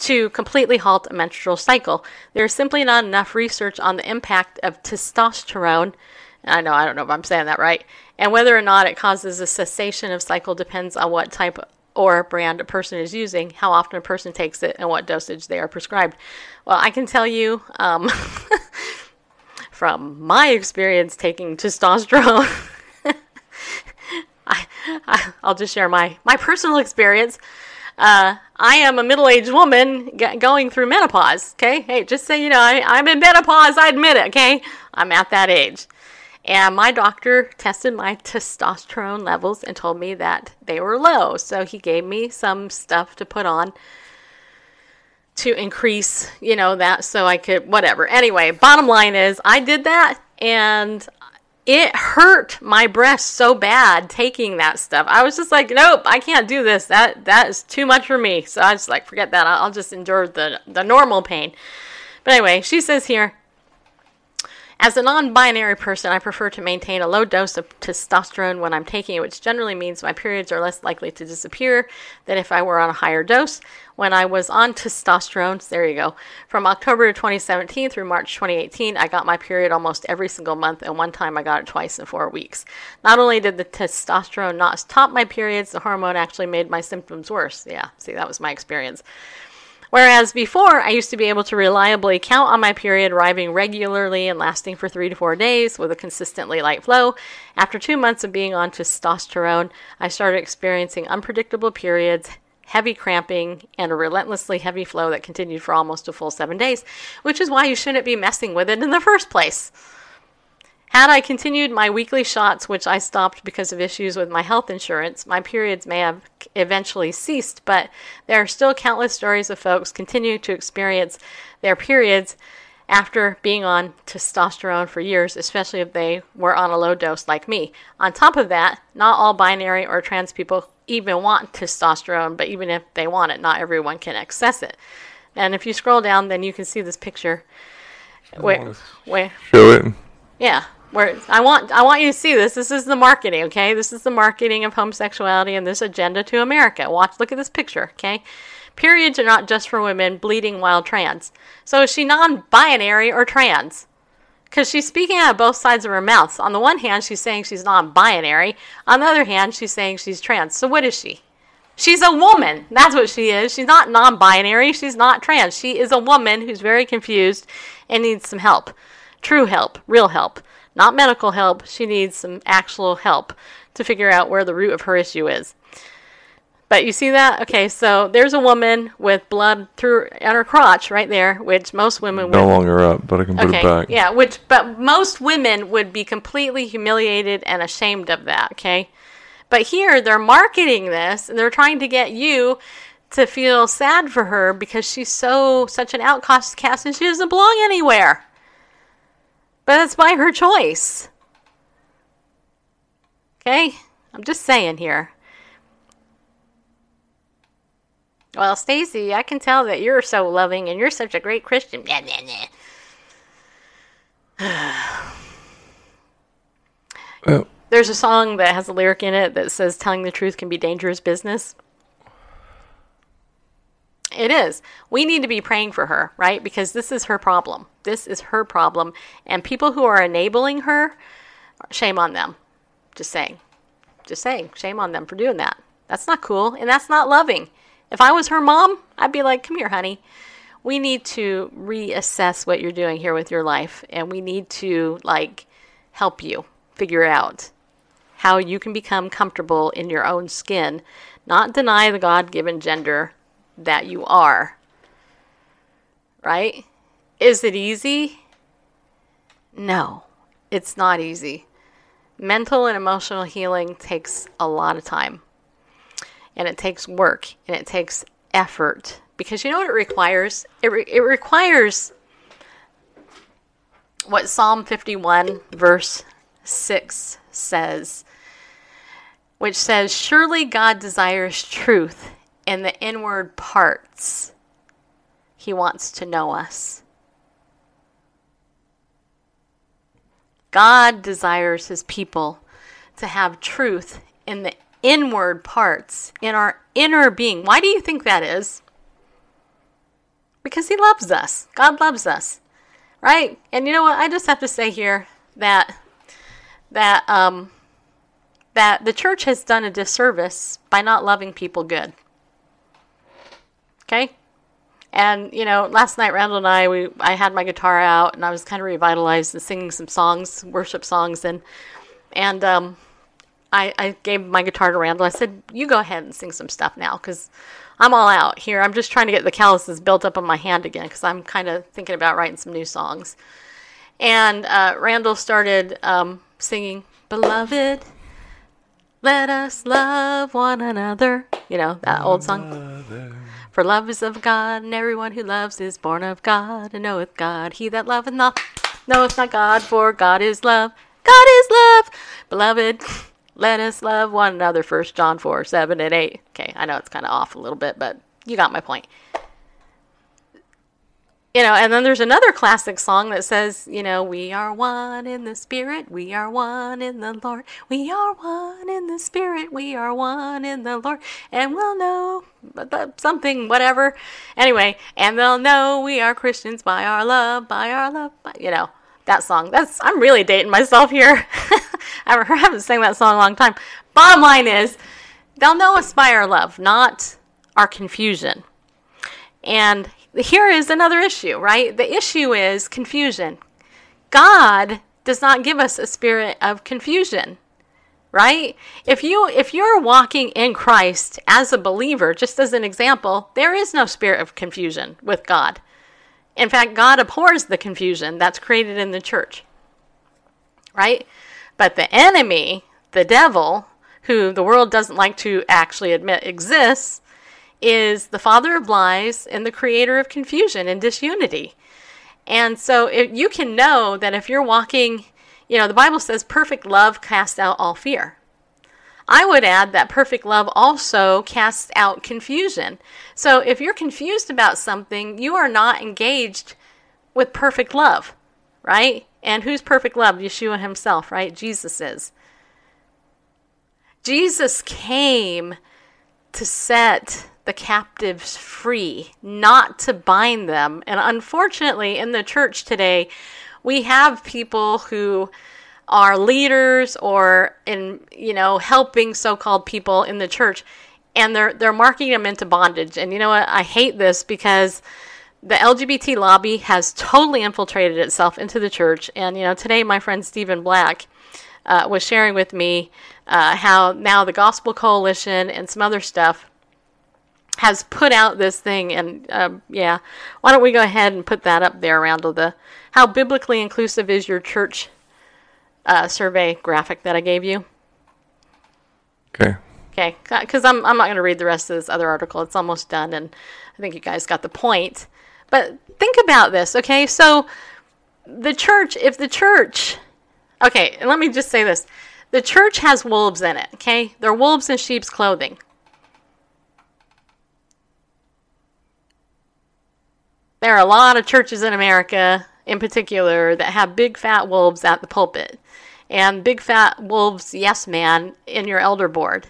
A: to completely halt a menstrual cycle. There's simply not enough research on the impact of testosterone. I know, I don't know if I'm saying that right. And whether or not it causes a cessation of cycle depends on what type or brand a person is using, how often a person takes it, and what dosage they are prescribed. Well, I can tell you um, from my experience taking testosterone. I, I, will just share my, my personal experience. Uh, I am a middle aged woman g- going through menopause. Okay. Hey, just so you know, I, I'm in menopause. I admit it. Okay. I'm at that age. And my doctor tested my testosterone levels and told me that they were low. So he gave me some stuff to put on to increase, you know, that so I could, whatever. Anyway, bottom line is I did that and it hurt my breast so bad taking that stuff. I was just like, nope, I can't do this. That that is too much for me. So I was like, forget that. I'll, I'll just endure the the normal pain. But anyway, she says here, as a non binary person, I prefer to maintain a low dose of testosterone when I'm taking it, which generally means my periods are less likely to disappear than if I were on a higher dose. When I was on testosterone, there you go, from October 2017 through March 2018, I got my period almost every single month, and one time I got it twice in four weeks. Not only did the testosterone not stop my periods, the hormone actually made my symptoms worse. Yeah, see, that was my experience. Whereas before, I used to be able to reliably count on my period arriving regularly and lasting for three to four days with a consistently light flow. After two months of being on testosterone, I started experiencing unpredictable periods, heavy cramping, and a relentlessly heavy flow that continued for almost a full seven days, which is why you shouldn't be messing with it in the first place. Had I continued my weekly shots, which I stopped because of issues with my health insurance, my periods may have eventually ceased, but there are still countless stories of folks continuing to experience their periods after being on testosterone for years, especially if they were on a low dose like me. On top of that, not all binary or trans people even want testosterone, but even if they want it, not everyone can access it. And if you scroll down, then you can see this picture. Where, where,
B: Show it.
A: yeah, where I want I want you to see this. This is the marketing, okay? This is the marketing of homosexuality and this agenda to America. Watch, look at this picture, okay? Periods are not just for women bleeding while trans. So is she non-binary or trans? Because she's speaking out of both sides of her mouth. On the one hand, she's saying she's non-binary. On the other hand, she's saying she's trans. So what is she? She's a woman. That's what she is. She's not non-binary. She's not trans. She is a woman who's very confused and needs some help. True help, real help not medical help. She needs some actual help to figure out where the root of her issue is. But you see that? Okay, so there's a woman with blood through on her crotch right there, which most women
B: No
A: would
B: longer up, but I can put
A: okay,
B: it back.
A: Yeah, which but most women would be completely humiliated and ashamed of that, okay? But here they're marketing this and they're trying to get you to feel sad for her because she's so such an outcast cast and she doesn't belong anywhere. But that's by her choice. Okay? I'm just saying here. Well, Stacy, I can tell that you're so loving and you're such a great Christian. Blah, blah, blah.
B: Oh,
A: There's a song that has a lyric in it that says telling the truth can be dangerous business. It is. We need to be praying for her, right? Because this is her problem. This is her problem. And people who are enabling her, shame on them. Just saying. Just saying. Shame on them for doing that. That's not cool. And that's not loving. If I was her mom, I'd be like, come here, honey. We need to reassess what you're doing here with your life. And we need to, like, help you figure out how you can become comfortable in your own skin, not deny the God given gender that you are. Right? Is it easy? No, it's not easy. Mental and emotional healing takes a lot of time. And it takes work and it takes effort. Because you know what it requires? It, re- it requires what Psalm 51, verse 6 says, which says, Surely God desires truth in the inward parts. He wants to know us. God desires his people to have truth in the inward parts, in our inner being. Why do you think that is? Because he loves us. God loves us. Right? And you know what? I just have to say here that that um that the church has done a disservice by not loving people good. Okay? And you know, last night Randall and I we I had my guitar out and I was kind of revitalized and singing some songs, worship songs and and um I, I gave my guitar to Randall. I said, "You go ahead and sing some stuff now, because I'm all out here. I'm just trying to get the calluses built up on my hand again, because I'm kind of thinking about writing some new songs." And uh, Randall started um, singing, "Beloved, let us love one another." You know that old song. For love is of God, and everyone who loves is born of God, and knoweth God. He that loveth not knoweth not God, for God is love. God is love. Beloved, let us love one another. First John 4, 7 and 8. Okay, I know it's kind of off a little bit, but you got my point. You know, and then there's another classic song that says, you know, we are one in the Spirit, we are one in the Lord, we are one in the Spirit, we are one in the Lord, and we'll know something, whatever. Anyway, and they'll know we are Christians by our love, by our love, by, you know, that song. That's I'm really dating myself here. I haven't sang that song a long time. Bottom line is, they'll know us by our love, not our confusion. And here is another issue, right? The issue is confusion. God does not give us a spirit of confusion right if you if you're walking in christ as a believer just as an example there is no spirit of confusion with god in fact god abhors the confusion that's created in the church right but the enemy the devil who the world doesn't like to actually admit exists is the father of lies and the creator of confusion and disunity. And so you can know that if you're walking, you know, the Bible says perfect love casts out all fear. I would add that perfect love also casts out confusion. So if you're confused about something, you are not engaged with perfect love, right? And who's perfect love? Yeshua himself, right? Jesus is. Jesus came to set the captives free, not to bind them. And unfortunately, in the church today, we have people who are leaders or in you know helping so-called people in the church and they're they're marking them into bondage. And you know what? I hate this because the LGBT lobby has totally infiltrated itself into the church. And you know, today my friend Stephen Black uh, was sharing with me uh, how now the Gospel Coalition and some other stuff has put out this thing, and um, yeah, why don't we go ahead and put that up there around the how biblically inclusive is your church uh, survey graphic that I gave you?
B: Okay.
A: Okay, because I'm I'm not going to read the rest of this other article. It's almost done, and I think you guys got the point. But think about this, okay? So the church, if the church, okay, and let me just say this: the church has wolves in it. Okay, they're wolves in sheep's clothing. There are a lot of churches in America, in particular, that have big fat wolves at the pulpit. and big fat wolves, yes, man, in your elder board.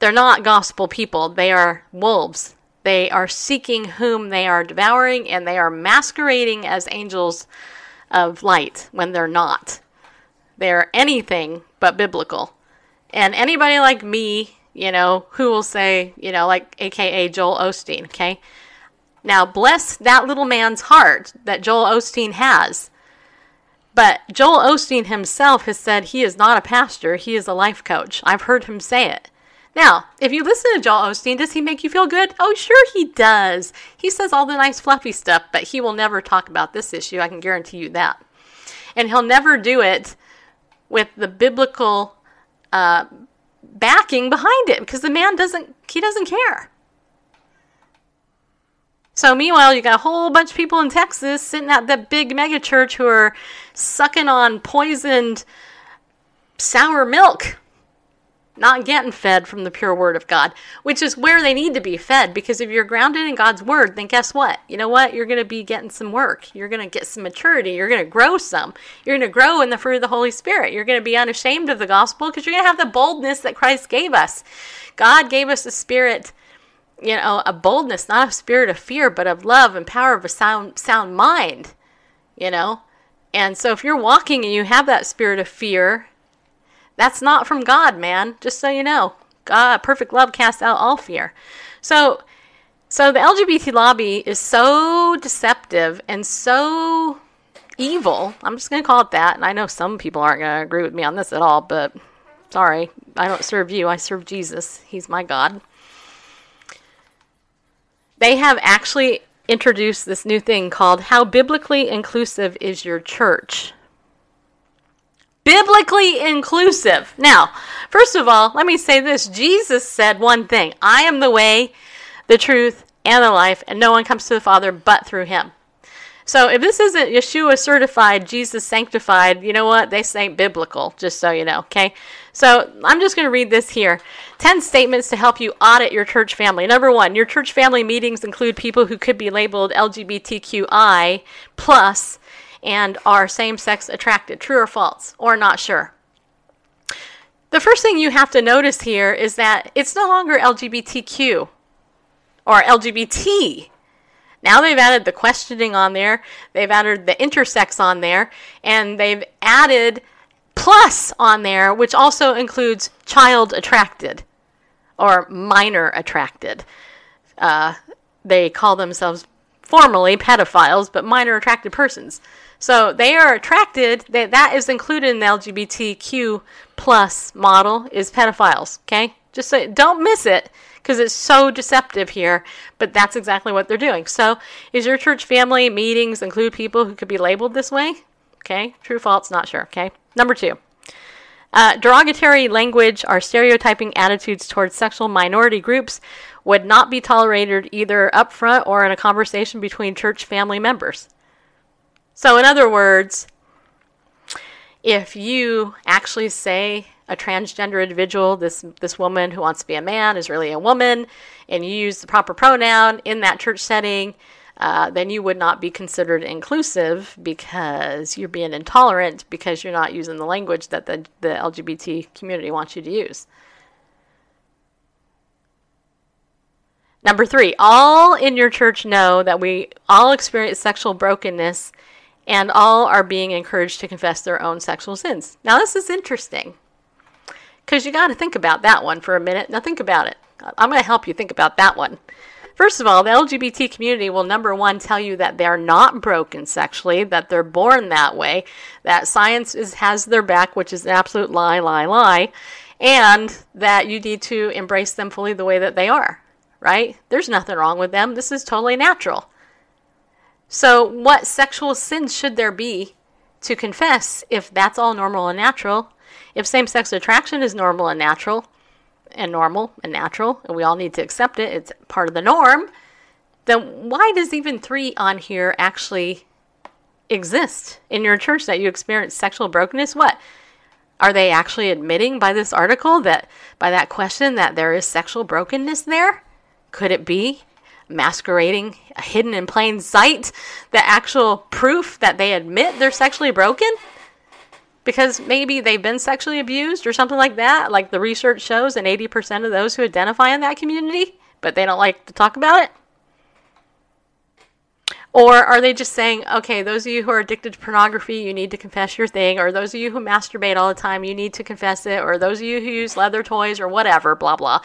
A: They're not gospel people, they are wolves. They are seeking whom they are devouring, and they are masquerading as angels of light when they're not. They're anything but biblical. And anybody like me, you know, who will say, you know, like AKA Joel Osteen, okay? Now, bless that little man's heart that Joel Osteen has. But Joel Osteen himself has said he is not a pastor, he is a life coach. I've heard him say it. Now, if you listen to Joel Osteen, does he make you feel good? Oh, sure he does. He says all the nice, fluffy stuff, but he will never talk about this issue. I can guarantee you that. And he'll never do it with the biblical uh, backing behind it because the man doesn't, he doesn't care. So meanwhile, you got a whole bunch of people in Texas sitting at that big mega church who are sucking on poisoned sour milk not getting fed from the pure word of God, which is where they need to be fed because if you're grounded in God's word, then guess what? You know what? You're going to be getting some work. You're going to get some maturity. You're going to grow some. You're going to grow in the fruit of the Holy Spirit. You're going to be unashamed of the gospel because you're going to have the boldness that Christ gave us. God gave us a spirit, you know, a boldness, not a spirit of fear, but of love and power of a sound sound mind, you know? And so if you're walking and you have that spirit of fear that's not from God, man. Just so you know. God, perfect love casts out all fear. So so the LGBT lobby is so deceptive and so evil. I'm just going to call it that. And I know some people aren't going to agree with me on this at all, but sorry. I don't serve you. I serve Jesus. He's my God. They have actually introduced this new thing called How Biblically Inclusive is Your Church? biblically inclusive. Now, first of all, let me say this Jesus said one thing I am the way, the truth, and the life, and no one comes to the Father but through him. So if this isn't Yeshua certified, Jesus sanctified, you know what? They say biblical, just so you know, okay? So I'm just going to read this here 10 statements to help you audit your church family. Number one, your church family meetings include people who could be labeled LGBTQI plus and are same sex attracted. True or false? Or not sure? The first thing you have to notice here is that it's no longer LGBTQ or LGBT. Now they've added the questioning on there, they've added the intersex on there, and they've added plus on there, which also includes child attracted or minor attracted. Uh, they call themselves formally pedophiles, but minor attracted persons. So they are attracted. That is included in the LGBTQ plus model is pedophiles. Okay, just so don't miss it because it's so deceptive here. But that's exactly what they're doing. So is your church family meetings include people who could be labeled this way? Okay, true, false, not sure. Okay, number two. Uh, derogatory language or stereotyping attitudes towards sexual minority groups would not be tolerated either up front or in a conversation between church family members. So, in other words, if you actually say a transgender individual, this this woman who wants to be a man is really a woman, and you use the proper pronoun in that church setting, uh, then you would not be considered inclusive because you're being intolerant because you're not using the language that the, the LGBT community wants you to use. Number three, all in your church know that we all experience sexual brokenness and all are being encouraged to confess their own sexual sins. Now, this is interesting because you got to think about that one for a minute. Now, think about it. I'm going to help you think about that one. First of all, the LGBT community will number one tell you that they're not broken sexually, that they're born that way, that science is, has their back, which is an absolute lie, lie, lie, and that you need to embrace them fully the way that they are, right? There's nothing wrong with them. This is totally natural. So, what sexual sins should there be to confess if that's all normal and natural? If same sex attraction is normal and natural, and normal and natural, and we all need to accept it, it's part of the norm, then why does even three on here actually exist in your church that you experience sexual brokenness? What? Are they actually admitting by this article that, by that question, that there is sexual brokenness there? Could it be? masquerading hidden in plain sight the actual proof that they admit they're sexually broken? Because maybe they've been sexually abused or something like that. Like the research shows, and 80% of those who identify in that community, but they don't like to talk about it. Or are they just saying, okay, those of you who are addicted to pornography, you need to confess your thing, or those of you who masturbate all the time, you need to confess it, or those of you who use leather toys or whatever, blah, blah.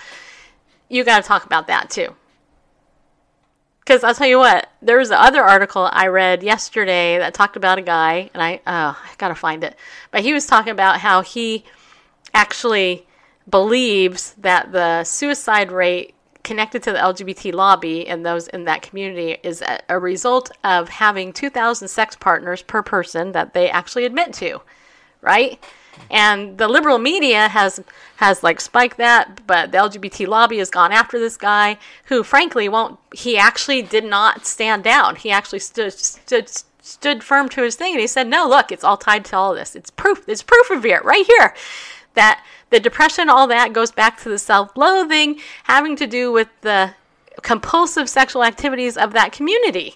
A: You got to talk about that too. Because I'll tell you what, there was the other article I read yesterday that talked about a guy, and I, oh, I got to find it. But he was talking about how he actually believes that the suicide rate connected to the LGBT lobby and those in that community is a result of having 2,000 sex partners per person that they actually admit to, right? And the liberal media has has like spiked that, but the LGBT lobby has gone after this guy who, frankly, won't. He actually did not stand down. He actually stood stood stood firm to his thing, and he said, "No, look, it's all tied to all this. It's proof. It's proof of it right here that the depression, all that goes back to the self-loathing, having to do with the compulsive sexual activities of that community,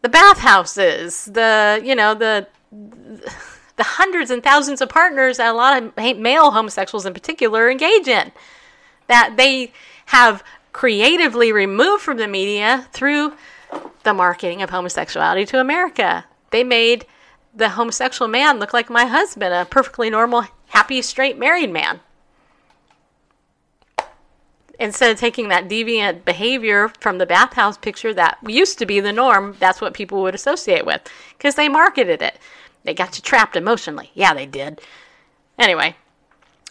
A: the bathhouses, the you know the." the hundreds and thousands of partners that a lot of male homosexuals in particular engage in that they have creatively removed from the media through the marketing of homosexuality to America. They made the homosexual man look like my husband, a perfectly normal, happy, straight, married man. Instead of taking that deviant behavior from the bathhouse picture that used to be the norm, that's what people would associate with because they marketed it. They got you trapped emotionally. Yeah, they did. Anyway,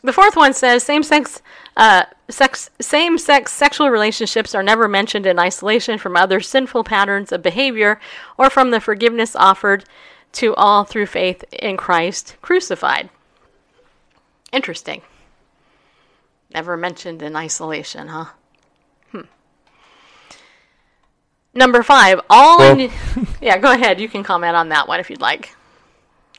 A: the fourth one says same-sex uh, sex, same-sex sexual relationships are never mentioned in isolation from other sinful patterns of behavior or from the forgiveness offered to all through faith in Christ crucified. Interesting. Never mentioned in isolation, huh? Hmm. Number five, all.
B: Well-
A: in, yeah, go ahead. You can comment on that one if you'd like.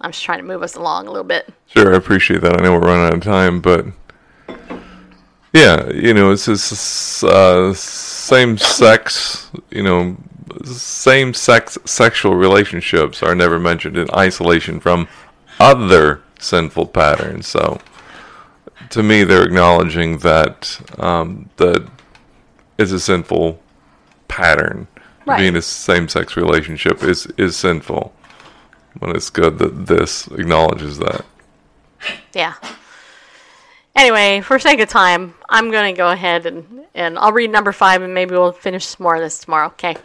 A: I'm just trying to move us along a little bit.
B: Sure, I appreciate that. I know we're running out of time, but yeah, you know, it's just uh, same sex, you know, same sex sexual relationships are never mentioned in isolation from other sinful patterns. So, to me, they're acknowledging that um, that is a sinful pattern.
A: Right.
B: Being a same sex relationship is is sinful. But it's good that this acknowledges that.
A: Yeah. Anyway, for sake of time, I'm going to go ahead and, and I'll read number five and maybe we'll finish more of this tomorrow. Okay.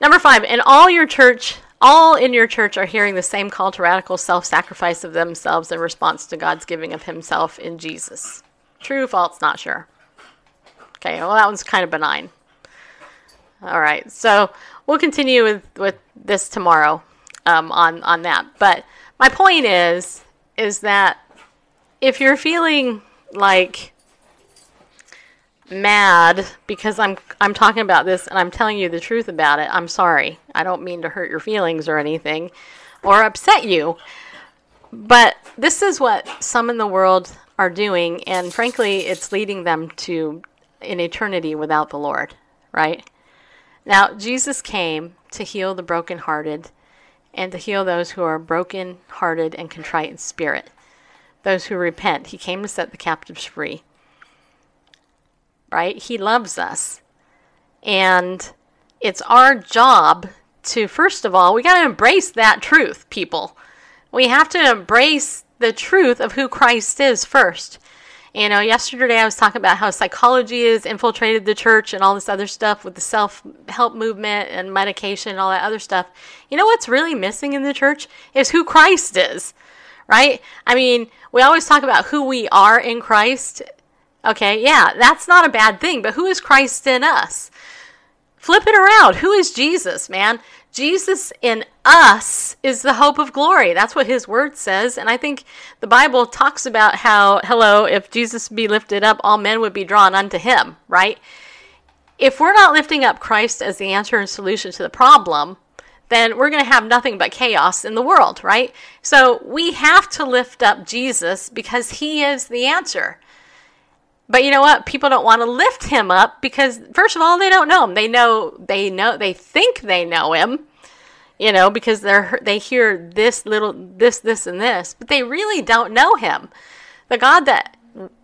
A: Number five, and all your church, all in your church are hearing the same call to radical self sacrifice of themselves in response to God's giving of Himself in Jesus. True, false, not sure. Okay, well, that one's kind of benign. All right, so we'll continue with, with this tomorrow um, on on that. But my point is is that if you're feeling like mad because I'm I'm talking about this and I'm telling you the truth about it, I'm sorry. I don't mean to hurt your feelings or anything or upset you. But this is what some in the world are doing and frankly it's leading them to an eternity without the Lord, right? Now, Jesus came to heal the brokenhearted and to heal those who are broken hearted and contrite in spirit, those who repent. He came to set the captives free. Right? He loves us. And it's our job to, first of all, we got to embrace that truth, people. We have to embrace the truth of who Christ is first. You know, yesterday I was talking about how psychology has infiltrated the church and all this other stuff with the self help movement and medication and all that other stuff. You know what's really missing in the church is who Christ is, right? I mean, we always talk about who we are in Christ. Okay, yeah, that's not a bad thing, but who is Christ in us? Flip it around. Who is Jesus, man? Jesus in us is the hope of glory. That's what his word says. And I think the Bible talks about how, hello, if Jesus be lifted up, all men would be drawn unto him, right? If we're not lifting up Christ as the answer and solution to the problem, then we're going to have nothing but chaos in the world, right? So we have to lift up Jesus because he is the answer. But you know what? People don't want to lift him up because first of all, they don't know him. They know they know they think they know him. You know, because they're they hear this little this this and this, but they really don't know him. The God that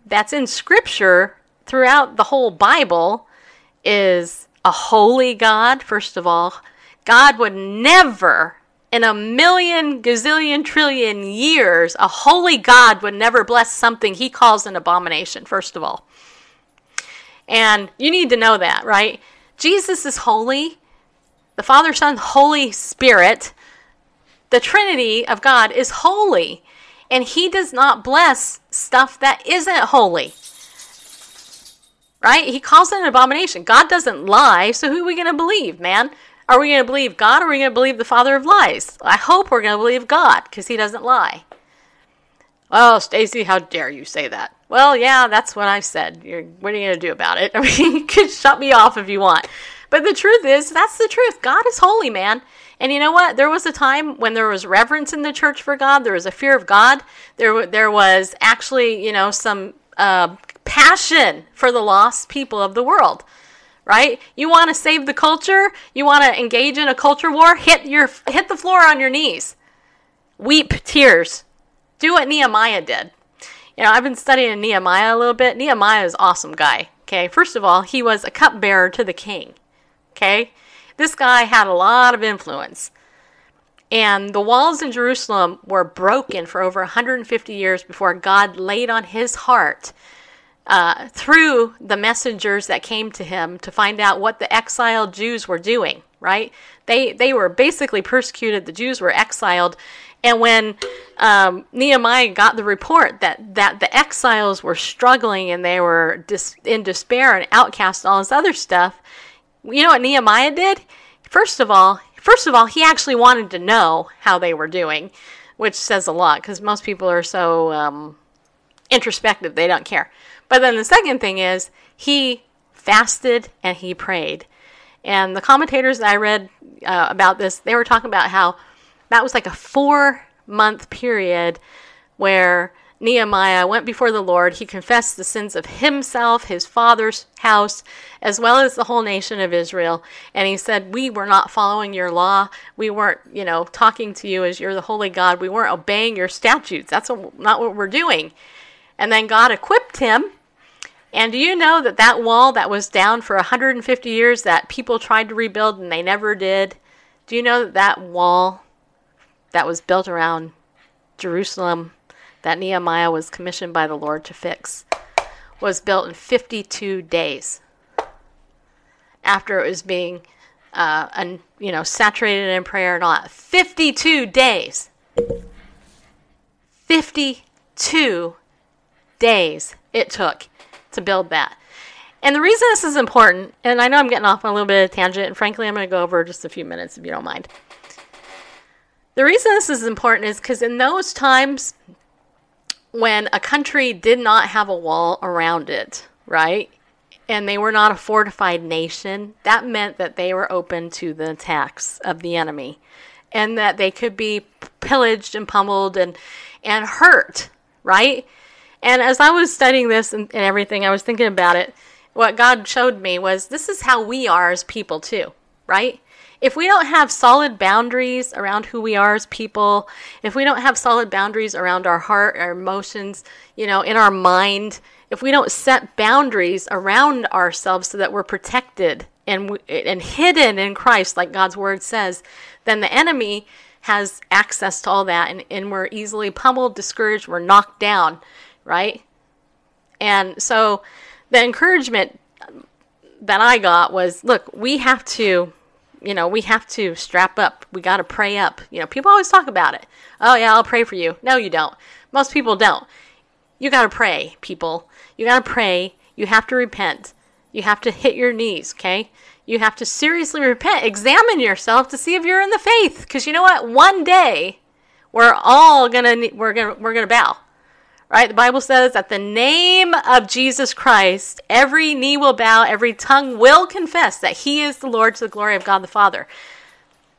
A: that's in scripture throughout the whole Bible is a holy God, first of all. God would never in a million gazillion trillion years, a holy God would never bless something he calls an abomination, first of all. And you need to know that, right? Jesus is holy. The Father, Son, Holy Spirit, the Trinity of God is holy. And He does not bless stuff that isn't holy. Right? He calls it an abomination. God doesn't lie, so who are we going to believe, man? Are we going to believe God or are we going to believe the father of lies? I hope we're going to believe God because he doesn't lie. Oh, Stacy, how dare you say that? Well, yeah, that's what I said. You're, what are you going to do about it? I mean, you can shut me off if you want. But the truth is, that's the truth. God is holy, man. And you know what? There was a time when there was reverence in the church for God. There was a fear of God. There, there was actually, you know, some uh, passion for the lost people of the world. Right? You want to save the culture? You want to engage in a culture war? Hit your hit the floor on your knees. Weep tears. Do what Nehemiah did. You know, I've been studying Nehemiah a little bit. Nehemiah is awesome guy. Okay, first of all, he was a cupbearer to the king. Okay? This guy had a lot of influence. And the walls in Jerusalem were broken for over 150 years before God laid on his heart uh, through the messengers that came to him to find out what the exiled Jews were doing, right? They, they were basically persecuted. The Jews were exiled. And when um, Nehemiah got the report that, that the exiles were struggling and they were dis- in despair and outcast and all this other stuff, you know what Nehemiah did? First of all, first of all, he actually wanted to know how they were doing, which says a lot because most people are so um, introspective they don't care. But then the second thing is he fasted and he prayed. And the commentators that I read uh, about this, they were talking about how that was like a four month period where Nehemiah went before the Lord. He confessed the sins of himself, his father's house, as well as the whole nation of Israel. And he said, We were not following your law. We weren't, you know, talking to you as you're the holy God. We weren't obeying your statutes. That's not what we're doing. And then God equipped him. And do you know that that wall that was down for 150 years that people tried to rebuild and they never did? Do you know that that wall that was built around Jerusalem that Nehemiah was commissioned by the Lord to fix was built in 52 days after it was being uh, you know saturated in prayer and all that. 52 days. 52 days it took to build that. And the reason this is important and i know i'm getting off on a little bit of tangent and frankly i'm going to go over just a few minutes if you don't mind. The reason this is important is because in those times when a country did not have a wall around it, right? And they were not a fortified nation, that meant that they were open to the attacks of the enemy and that they could be pillaged and pummeled and, and hurt, right? And as I was studying this and, and everything, I was thinking about it. What God showed me was this is how we are as people, too, right? If we don't have solid boundaries around who we are as people, if we don't have solid boundaries around our heart, our emotions, you know, in our mind, if we don't set boundaries around ourselves so that we're protected and and hidden in Christ, like God's word says, then the enemy has access to all that, and, and we're easily pummeled, discouraged, we're knocked down, right? And so, the encouragement that I got was, look, we have to you know, we have to strap up. We got to pray up. You know, people always talk about it. Oh, yeah, I'll pray for you. No, you don't. Most people don't. You got to pray, people. You got to pray. You have to repent. You have to hit your knees, okay? You have to seriously repent. Examine yourself to see if you're in the faith because you know what? One day we're all to we're to we're to bow. Right? The Bible says that the name of Jesus Christ, every knee will bow, every tongue will confess that he is the Lord to the glory of God the Father.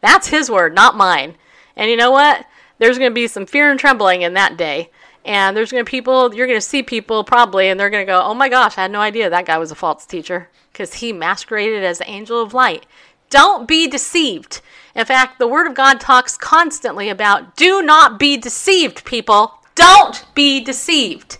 A: That's his word, not mine. And you know what? There's going to be some fear and trembling in that day. And there's going to be people, you're going to see people probably, and they're going to go, oh my gosh, I had no idea that guy was a false teacher because he masqueraded as an angel of light. Don't be deceived. In fact, the Word of God talks constantly about do not be deceived, people. Don't be deceived.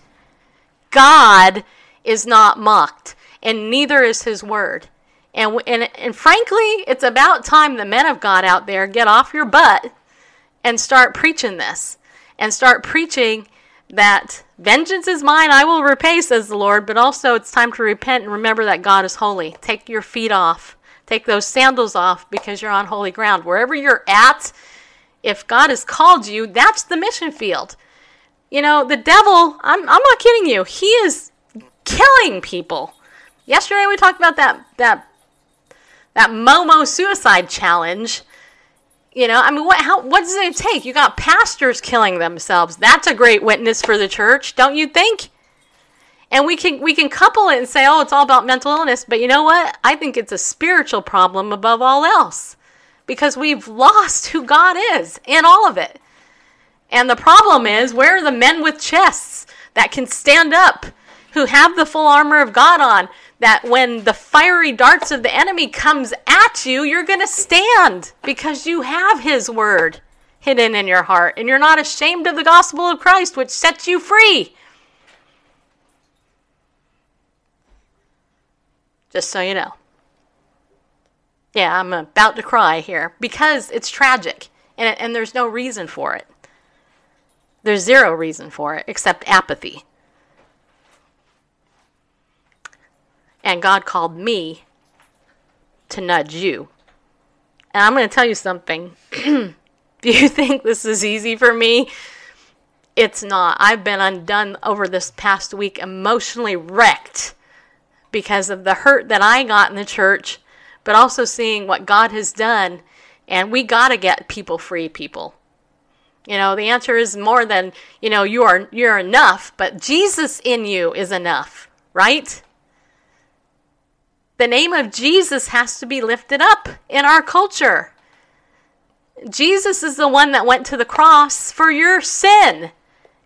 A: God is not mocked, and neither is His Word. And, and, and frankly, it's about time the men of God out there get off your butt and start preaching this and start preaching that vengeance is mine, I will repay, says the Lord, but also it's time to repent and remember that God is holy. Take your feet off, take those sandals off because you're on holy ground. Wherever you're at, if God has called you, that's the mission field. You know, the devil, I'm, I'm not kidding you, he is killing people. Yesterday we talked about that, that, that Momo suicide challenge you know, I mean, what how what does it take? You got pastors killing themselves. That's a great witness for the church, don't you think? And we can we can couple it and say, "Oh, it's all about mental illness," but you know what? I think it's a spiritual problem above all else. Because we've lost who God is in all of it. And the problem is, where are the men with chests that can stand up, who have the full armor of God on, that when the fiery darts of the enemy comes at you, you're going to stand because you have his word hidden in your heart and you're not ashamed of the gospel of Christ which sets you free. Just so you know. Yeah, I'm about to cry here because it's tragic and, and there's no reason for it. There's zero reason for it except apathy. And God called me to nudge you. And I'm going to tell you something. Do you think this is easy for me? It's not. I've been undone over this past week, emotionally wrecked because of the hurt that I got in the church, but also seeing what God has done. And we got to get people free, people. You know, the answer is more than, you know, you are you're enough, but Jesus in you is enough, right? The name of Jesus has to be lifted up in our culture. Jesus is the one that went to the cross for your sin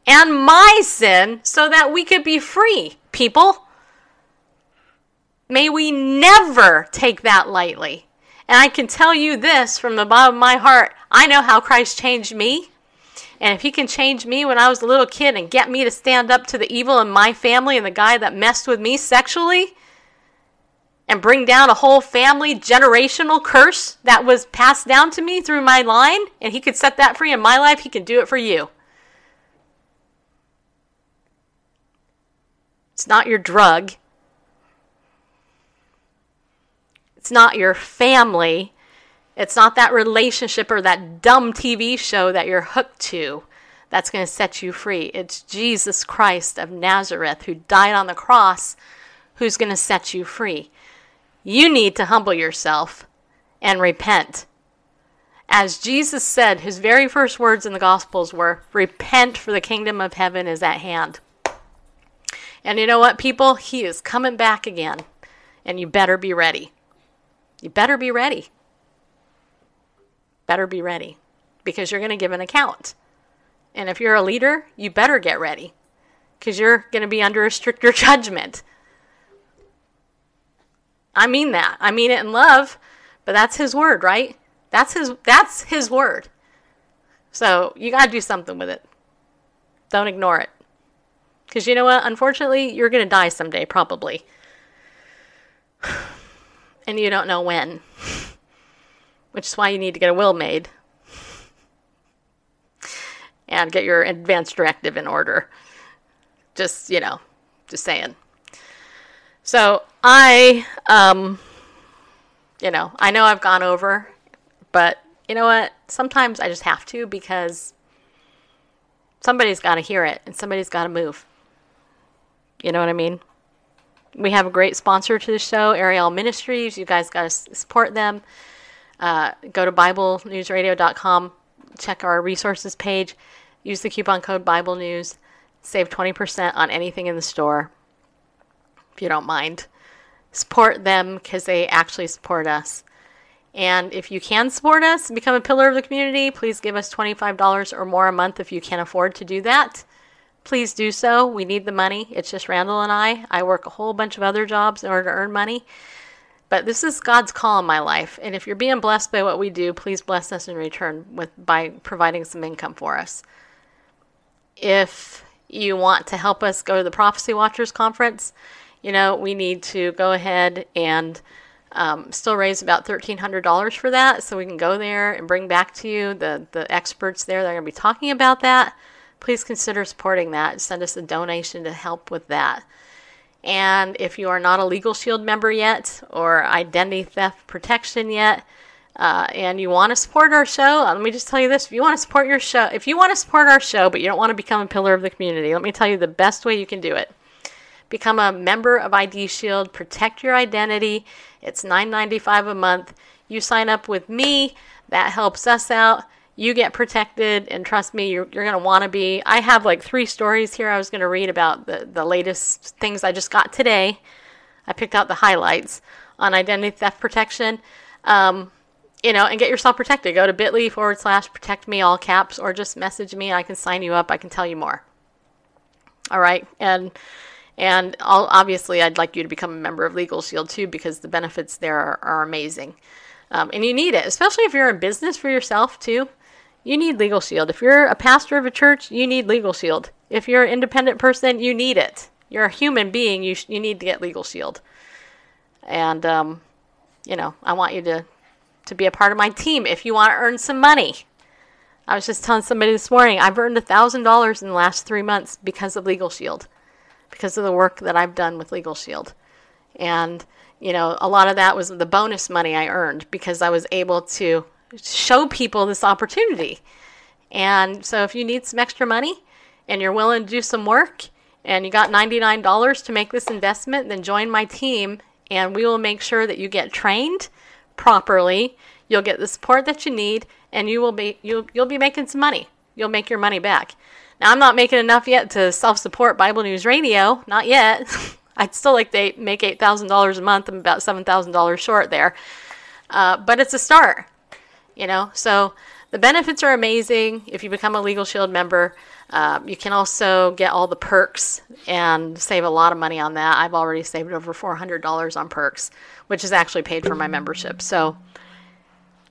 A: and my sin so that we could be free, people. May we never take that lightly. And I can tell you this from the bottom of my heart I know how Christ changed me. And if he can change me when I was a little kid and get me to stand up to the evil in my family and the guy that messed with me sexually, and bring down a whole family generational curse that was passed down to me through my line, and He could set that free in my life, He can do it for you. It's not your drug. It's not your family. It's not that relationship or that dumb TV show that you're hooked to that's going to set you free. It's Jesus Christ of Nazareth who died on the cross who's going to set you free. You need to humble yourself and repent. As Jesus said, his very first words in the Gospels were, Repent, for the kingdom of heaven is at hand. And you know what, people? He is coming back again. And you better be ready. You better be ready. Better be ready. Because you're going to give an account. And if you're a leader, you better get ready. Because you're going to be under a stricter judgment. I mean that. I mean it in love, but that's his word, right? That's his that's his word. So, you got to do something with it. Don't ignore it. Cuz you know what? Unfortunately, you're going to die someday probably. And you don't know when. Which is why you need to get a will made. And get your advance directive in order. Just, you know, just saying. So I, um, you know, I know I've gone over, but you know what? Sometimes I just have to because somebody's got to hear it and somebody's got to move. You know what I mean? We have a great sponsor to the show, Ariel Ministries. You guys got to support them. Uh, go to BibleNewsRadio.com, check our resources page, use the coupon code Bible News, save 20% on anything in the store if you don't mind. Support them because they actually support us. And if you can support us become a pillar of the community, please give us $25 or more a month if you can afford to do that. Please do so. We need the money. It's just Randall and I. I work a whole bunch of other jobs in order to earn money. But this is God's call in my life, and if you're being blessed by what we do, please bless us in return with by providing some income for us. If you want to help us go to the Prophecy Watchers conference, you know we need to go ahead and um, still raise about $1,300 for that, so we can go there and bring back to you the the experts there that are going to be talking about that. Please consider supporting that. Send us a donation to help with that. And if you are not a Legal Shield member yet or identity theft protection yet, uh, and you want to support our show, uh, let me just tell you this: if you want to support your show, if you want to support our show, but you don't want to become a pillar of the community, let me tell you the best way you can do it. Become a member of ID Shield. Protect your identity. It's $9.95 a month. You sign up with me. That helps us out you get protected and trust me you're, you're going to want to be. I have like three stories here i was going to read about the, the latest things i just got today. I picked out the highlights on identity theft protection. Um, you know and get yourself protected. Go to bit.ly forward slash protect me all caps or just message me. I can sign you up. I can tell you more. All right? And and I'll, obviously i'd like you to become a member of legal shield too because the benefits there are, are amazing. Um, and you need it especially if you're in business for yourself too you need Legal Shield. If you're a pastor of a church, you need Legal Shield. If you're an independent person, you need it. You're a human being. You sh- you need to get Legal Shield. And um, you know, I want you to to be a part of my team if you want to earn some money. I was just telling somebody this morning, I've earned a thousand dollars in the last three months because of Legal Shield, because of the work that I've done with Legal Shield, and you know, a lot of that was the bonus money I earned because I was able to show people this opportunity. And so if you need some extra money and you're willing to do some work and you got $99 to make this investment, then join my team and we will make sure that you get trained properly. You'll get the support that you need and you will be you'll, you'll be making some money. You'll make your money back. Now I'm not making enough yet to self-support Bible News Radio, not yet. I'd still like to make $8,000 a month. I'm about $7,000 short there. Uh, but it's a start you know? So the benefits are amazing. If you become a legal shield member um, you can also get all the perks and save a lot of money on that. I've already saved over $400 on perks which is actually paid for my membership. So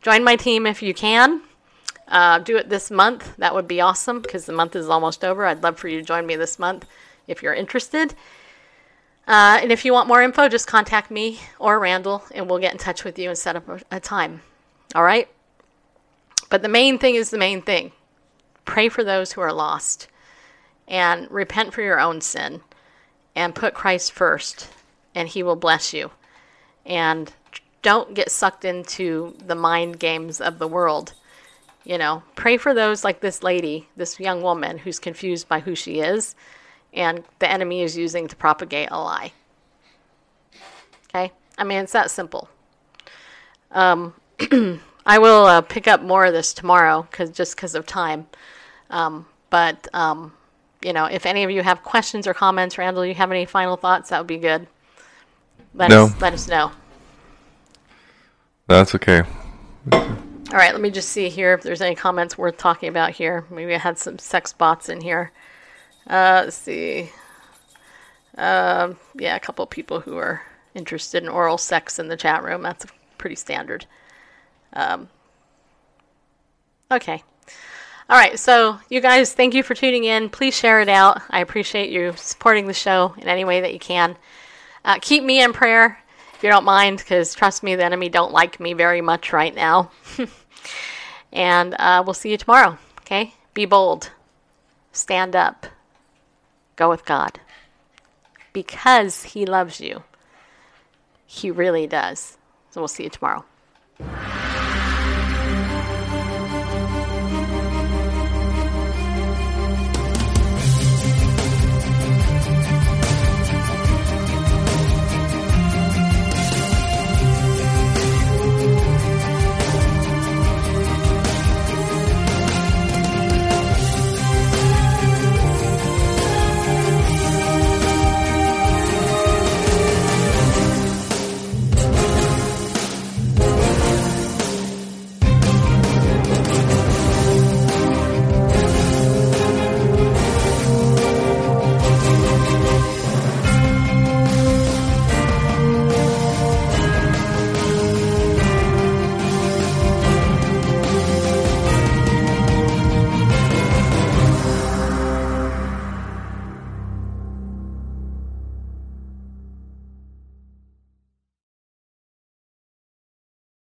A: join my team if you can. Uh, do it this month. That would be awesome because the month is almost over. I'd love for you to join me this month if you're interested. Uh, and if you want more info just contact me or randall and we'll get in touch with you and set up a, a time. All right but the main thing is the main thing pray for those who are lost and repent for your own sin and put Christ first, and He will bless you. And don't get sucked into the mind games of the world. You know, pray for those like this lady, this young woman who's confused by who she is, and the enemy is using to propagate a lie. Okay? I mean, it's that simple. Um, I will uh, pick up more of this tomorrow, cause just because of time. Um, but um, you know, if any of you have questions or comments, Randall, you have any final thoughts? That would be good. Let
B: no.
A: us let us know.
B: That's okay.
A: All right, let me just see here if there's any comments worth talking about here. Maybe I had some sex bots in here. Uh, let's see. Uh, yeah, a couple of people who are interested in oral sex in the chat room. That's pretty standard. Um, okay. All right. So, you guys, thank you for tuning in. Please share it out. I appreciate you supporting the show in any way that you can. Uh, keep me in prayer if you don't mind, because trust me, the enemy don't like me very much right now. and uh, we'll see you tomorrow. Okay? Be bold. Stand up. Go with God. Because He loves you. He really does. So we'll see you tomorrow.